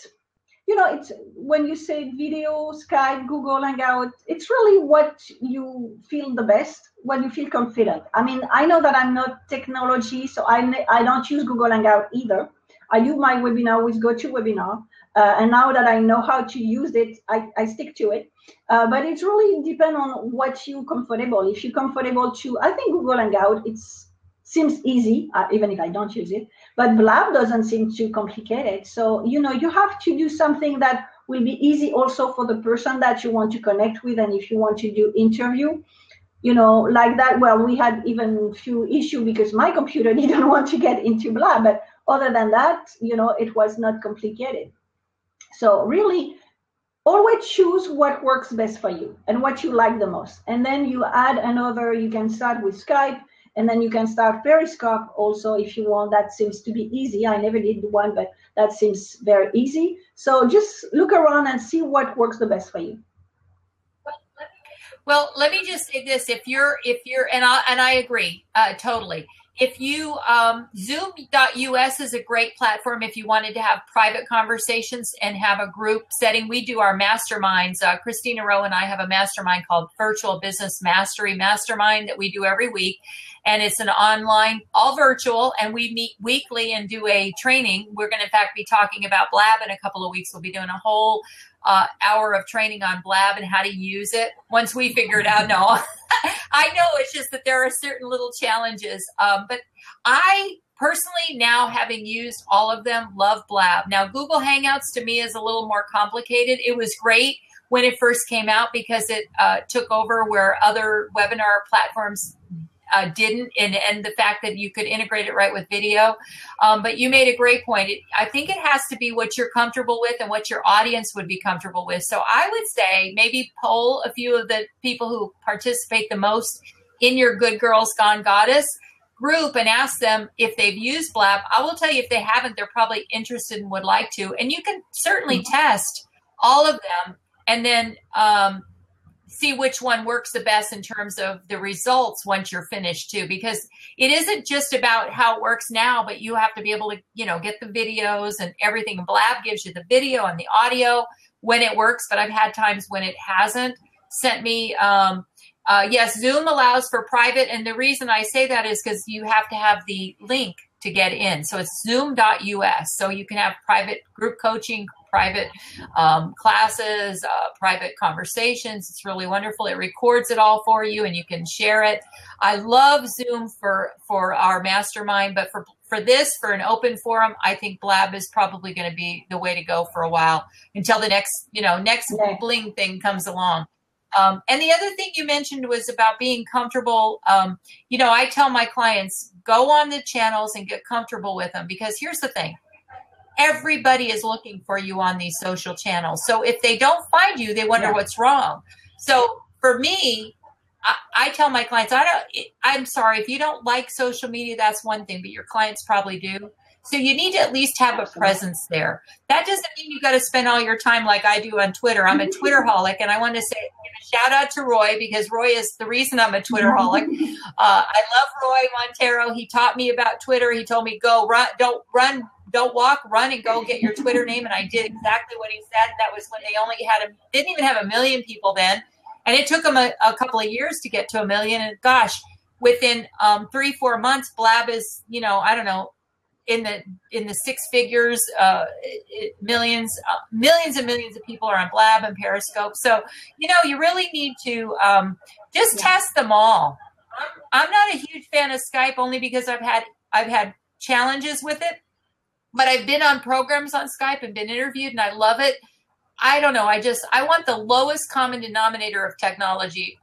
you know, it's when you say video, Skype, Google Hangout, it's really what you feel the best, when you feel confident. I mean, I know that I'm not technology, so I, I don't use Google Hangout either. I do my webinar with GoToWebinar. Uh, and now that I know how to use it, I, I stick to it. Uh, but it really depends on what you comfortable. If you're comfortable to, I think Google Hangout, it's seems easy, uh, even if I don't use it. But Blab doesn't seem too complicated. So you know, you have to do something that will be easy also for the person that you want to connect with, and if you want to do interview, you know, like that. Well, we had even few issue because my computer *laughs* didn't want to get into Blab, but other than that, you know, it was not complicated. So really, always choose what works best for you and what you like the most. And then you add another, you can start with Skype and then you can start Periscope also if you want. That seems to be easy. I never did one, but that seems very easy. So just look around and see what works the best for you.
well let me just say this if you're if you're and i and i agree uh, totally if you um, zoom.us is a great platform if you wanted to have private conversations and have a group setting we do our masterminds uh, christina rowe and i have a mastermind called virtual business mastery mastermind that we do every week and it's an online all virtual and we meet weekly and do a training we're going to in fact be talking about blab in a couple of weeks we'll be doing a whole uh, hour of training on blab and how to use it once we figure it out no *laughs* I know it's just that there are certain little challenges. Um, but I personally, now having used all of them, love Blab. Now, Google Hangouts to me is a little more complicated. It was great when it first came out because it uh, took over where other webinar platforms uh, didn't, and, and the fact that you could integrate it right with video. Um, but you made a great point. It, I think it has to be what you're comfortable with and what your audience would be comfortable with. So I would say maybe poll a few of the people who participate the most in your Good Girls Gone Goddess group and ask them if they've used Blab. I will tell you if they haven't, they're probably interested and would like to. And you can certainly mm-hmm. test all of them and then um, see which one works the best in terms of the results once you're finished too because it isn't just about how it works now but you have to be able to you know get the videos and everything. Blab gives you the video and the audio when it works but i've had times when it hasn't. Sent me um, uh, yes zoom allows for private and the reason i say that is because you have to have the link to get in. So it's zoom.us so you can have private group coaching private um, classes, uh, private conversations. It's really wonderful. It records it all for you, and you can share it. I love Zoom for for our mastermind, but for for this for an open forum, I think Blab is probably going to be the way to go for a while until the next you know next yeah. bling thing comes along. Um, and the other thing you mentioned was about being comfortable. Um, you know, I tell my clients go on the channels and get comfortable with them because here's the thing everybody is looking for you on these social channels. So if they don't find you, they wonder yeah. what's wrong. So for me, I, I, tell my clients, I don't, I'm sorry, if you don't like social media, that's one thing, but your clients probably do. So you need to at least have a presence there. That doesn't mean you've got to spend all your time like I do on Twitter. I'm a Twitter holic, and I want to say shout out to Roy because Roy is the reason I'm a Twitter holic. *laughs* Uh, I love Roy Montero. He taught me about Twitter. He told me go run, don't run don't walk, run, and go get your Twitter name. And I did exactly what he said. That was when they only had a didn't even have a million people then, and it took them a, a couple of years to get to a million. And gosh, within um, three four months, Blab is you know I don't know in the in the six figures, uh, it, millions uh, millions and millions of people are on Blab and Periscope. So you know you really need to um, just yeah. test them all. I'm not a huge fan of Skype only because I've had I've had challenges with it but I've been on programs on Skype and been interviewed and I love it. I don't know. I just I want the lowest common denominator of technology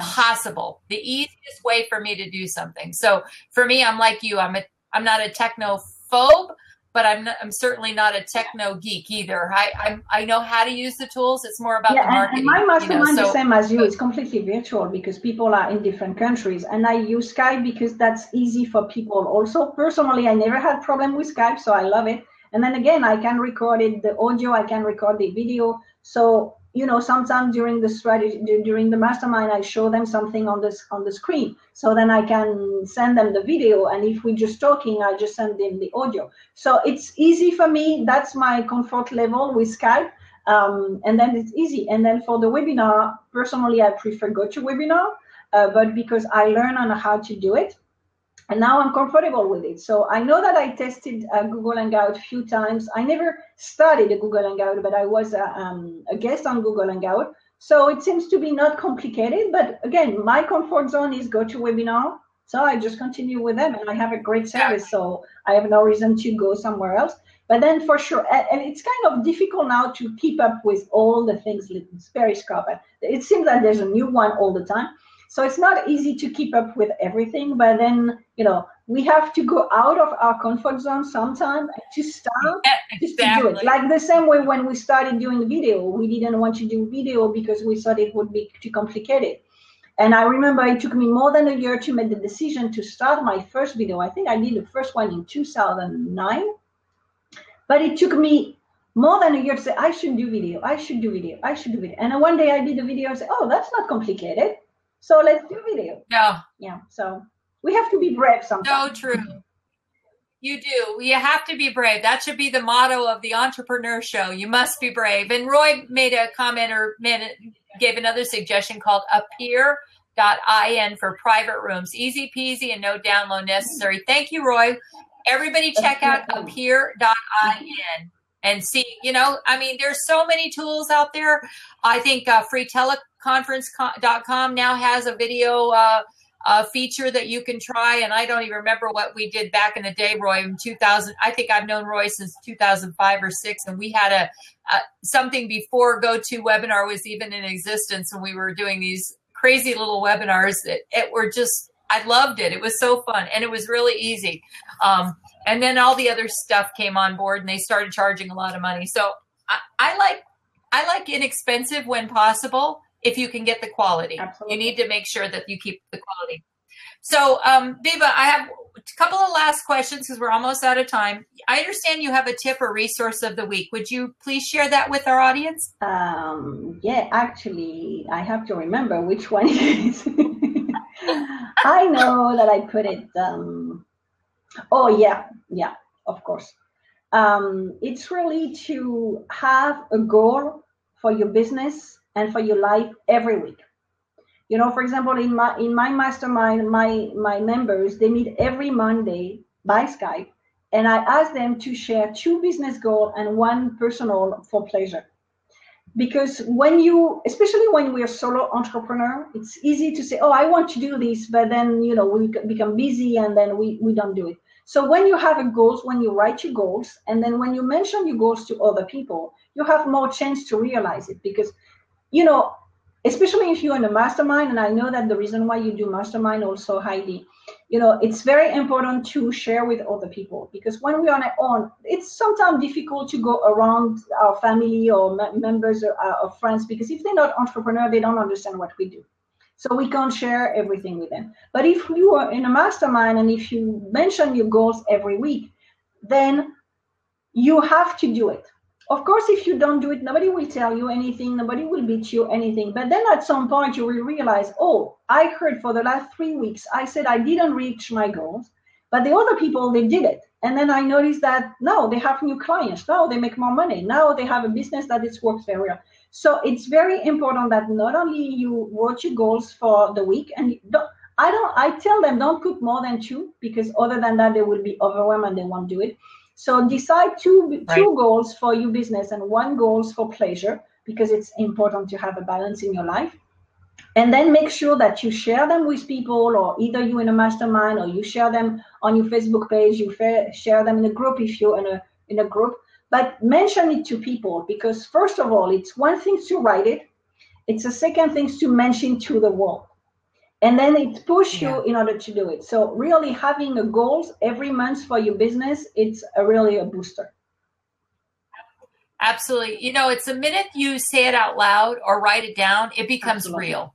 possible. The easiest way for me to do something. So for me, I'm like you. I'm a I'm not a technophobe, but I'm not, I'm certainly not a techno geek either. I I'm, i know how to use the tools. It's more about yeah, the marketing.
And my mastermind you know, so, the same as you. It's completely virtual because people are in different countries, and I use Skype because that's easy for people. Also, personally, I never had problem with Skype, so I love it. And then again, I can record it, the audio, I can record the video. So you know sometimes during the strategy during the mastermind i show them something on this on the screen. So then i can send them the video and if we're just talking i just send them the audio. So it's easy for me. That's my comfort level with skype. Um, and then it's easy. And then for the webinar personally i prefer GoToWebinar uh, but because i learn on how to do it and now I'm comfortable with it. So I know that I tested uh, Google Hangout a few times. I never studied a Google Hangout, but I was a, um, a guest on Google Hangout. So it seems to be not complicated. But again, my comfort zone is GoToWebinar. So I just continue with them, and I have a great service. So I have no reason to go somewhere else. But then for sure, and it's kind of difficult now to keep up with all the things. Periscope. It seems that there's a new one all the time. So it's not easy to keep up with everything, but then, you know, we have to go out of our comfort zone sometime to start exactly. just to do it. Like the same way when we started doing video, we didn't want to do video because we thought it would be too complicated. And I remember it took me more than a year to make the decision to start my first video. I think I did the first one in 2009. But it took me more than a year to say, I should do video, I should do video, I should do video. And one day I did the video and said, oh, that's not complicated. So let's do video.
Yeah.
Yeah. So We have to be brave sometimes.
So true. You do. You have to be brave. That should be the motto of the EntreprenHer show. You must be brave. And Roy made a comment or made, gave another suggestion called appear.in for private rooms. Easy peasy and no download necessary. Thank you, Roy. Everybody check out appear.in and see, you know, I mean, there's so many tools out there. I think uh, freeteleconference.com now has a video uh, feature that you can try. And I don't even remember what we did back in the day, Roy, in 2000. I think I've known Roy since 2005 or six. And we had a, a something before GoToWebinar was even in existence. And we were doing these crazy little webinars that it were just, I loved it. It was so fun and it was really easy. Um, and then all the other stuff came on board and they started charging a lot of money. So I, I like, I like inexpensive when possible if you can get the quality. Absolutely. You need to make sure that you keep the quality. So, um, Biba, I have a couple of last questions because we're almost out of time. I understand you have a tip or resource of the week. Would you please share that with our audience?
Um, yeah, actually, I have to remember which one it is. *laughs* I know that I put it. Um, oh, yeah, yeah, of course. Um, it's really to have a goal for your business and for your life every week. You know, for example, in my in my mastermind, my my members they meet every Monday by Skype, and I ask them to share two business goals and one personal for pleasure. Because when you, especially when we're solo entrepreneur, it's easy to say, "Oh, I want to do this," but then you know we become busy and then we we don't do it. So when you have a goals, when you write your goals, and then when you mention your goals to other people, you have more chance to realize it because you know, especially if you're in a mastermind, and I know that the reason why you do mastermind also, Heidi, you know, it's very important to share with other people because when we're on our own, it's sometimes difficult to go around our family or members or, uh, or friends because if they're not entrepreneur, they don't understand what we do. So we can't share everything with them. But if you are in a mastermind and if you mention your goals every week, then you have to do it of course, if you don't do it, nobody will tell you anything, nobody will beat you anything. But then at some point, you will realize, oh, I heard for the last three weeks, I said I didn't reach my goals, but the other people, they did it. And then I noticed that now they have new clients, now they make more money, now they have a business that it works very well. So it's very important that not only you wrote your goals for the week, and don't, I don't, I tell them don't put more than two because other than that they will be overwhelmed and they won't do it. So decide two right. two goals for your business and one goals for pleasure because it's important to have a balance in your life. And then make sure that you share them with people, or either you in a mastermind, or you share them on your Facebook page. You share them in a group if you're in a in a group. But mention it to people because first of all, it's one thing to write it. It's a second thing to mention to the world. And then it push you in order to do it. So really having a goals every month for your business it's a really a booster.
Absolutely. You know it's the minute you say it out loud or write it down it becomes absolutely. real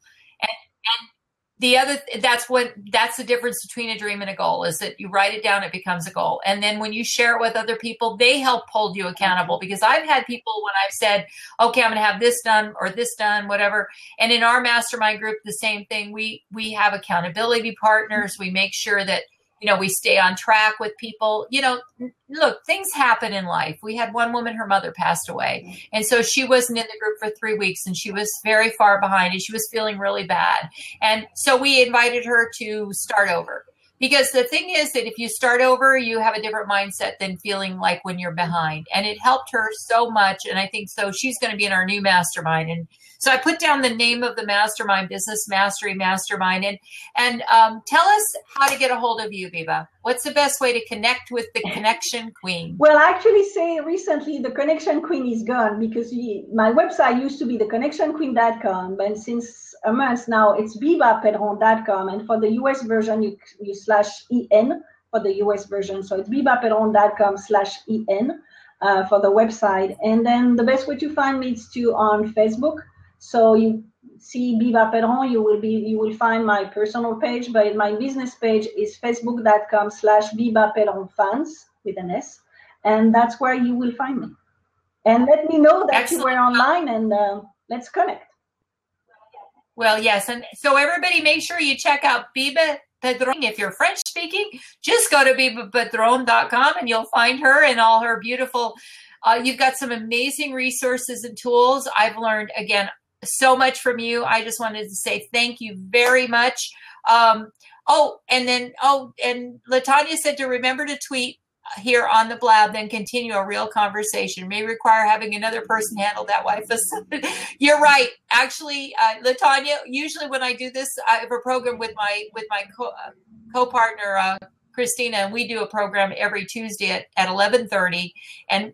the other that's what that's the difference between a dream and a goal is that you write it down it becomes a goal. And then when you share it with other people they help hold you accountable because i've had people when i've said okay i'm going to have this done or this done whatever. And in our mastermind group the same thing. We we have accountability partners. We make sure that you know we stay on track with people. You know look things happen in life. We had one woman her mother passed away. Mm-hmm. And so she wasn't in the group for three weeks and she was very far behind and she was feeling really bad. And so we invited her to start over. Because the thing is that if you start over you have a different mindset than feeling like when you're behind. And it helped her so much and i think so she's going to be in our new mastermind and so I put down the name of the mastermind, Business Mastery Mastermind, and and um, tell us how to get a hold of you, Biba. What's the best way to connect with the Connection Queen?
Well, I actually say recently the Connection Queen is gone because my website used to be the connectionqueen.com, but since a month now it's bibapedron.com, and for the US version you you slash en for the US version, so it's bibapedron.com slash en. Uh, for the website. And then the best way to find me is to on Facebook. So you see Biba Pedron, you will be you will find my personal page, but my business page is facebook.com slash Biba Pedron fans with an S. And that's where you will find me. And let me know that Excellent. you were online and uh, let's connect.
Well, yes. And so everybody make sure you check out Biba Pedron. If you're French speaking, just go to bibapedron.com and you'll find her and all her beautiful. Uh, you've got some amazing resources and tools. I've learned again so much from you. I just wanted to say thank you very much. Um, oh, and then oh, and Latanya said to remember to tweet here on the blab, then continue a real conversation. May require having another person handle that wife. *laughs* You're right. Actually, uh, Latanya, usually when I do this, I have a program with my with my co uh, co-partner uh, Christina, and we do a program every Tuesday at, at 11:30. And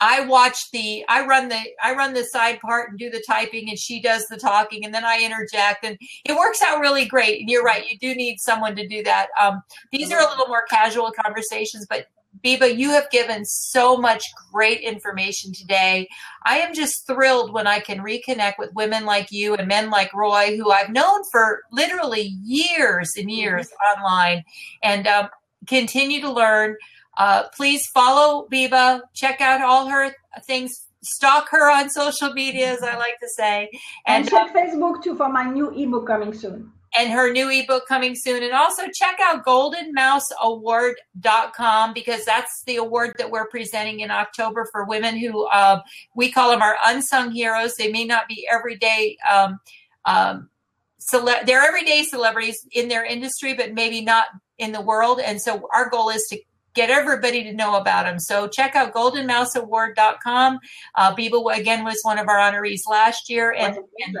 I watch the I run the I run the side part and do the typing and she does the talking and then I interject and it works out really great. And you're right, you do need someone to do that. Um, these are a little more casual conversations, but Biba, you have given so much great information today. I am just thrilled when I can reconnect with women like you and men like Roy, who I've known for literally years and years mm-hmm. online, and um, continue to learn. Uh, please follow Biba, check out all her things, stalk her on social media, as I like to say,
and, and check uh, Facebook too for my new ebook coming soon
and her new ebook coming soon. And also check out goldenmouseaward.com because that's the award that we're presenting in October for women who uh, we call them our unsung heroes. They may not be everyday. Um, um, cele- they're everyday celebrities in their industry, but maybe not in the world. And so our goal is to get everybody to know about them. So check out goldenmouseaward.com. Uh, Biba, again, was one of our honorees last year. And, and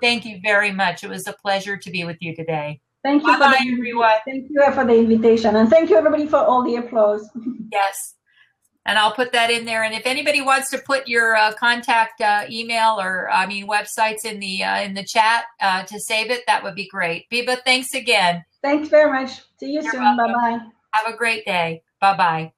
Thank you very much. It was a pleasure to be with you today.
Thank you,
Bye, the, everyone.
Thank you for the invitation, and thank you everybody for all the applause. *laughs*
yes, and I'll put that in there. And if anybody wants to put your uh, contact uh, email or I mean websites in the uh, in the chat uh, to save it, that would be great. Biba, thanks again.
Thanks very much. See you You're soon. Bye bye.
Have a great day. Bye bye.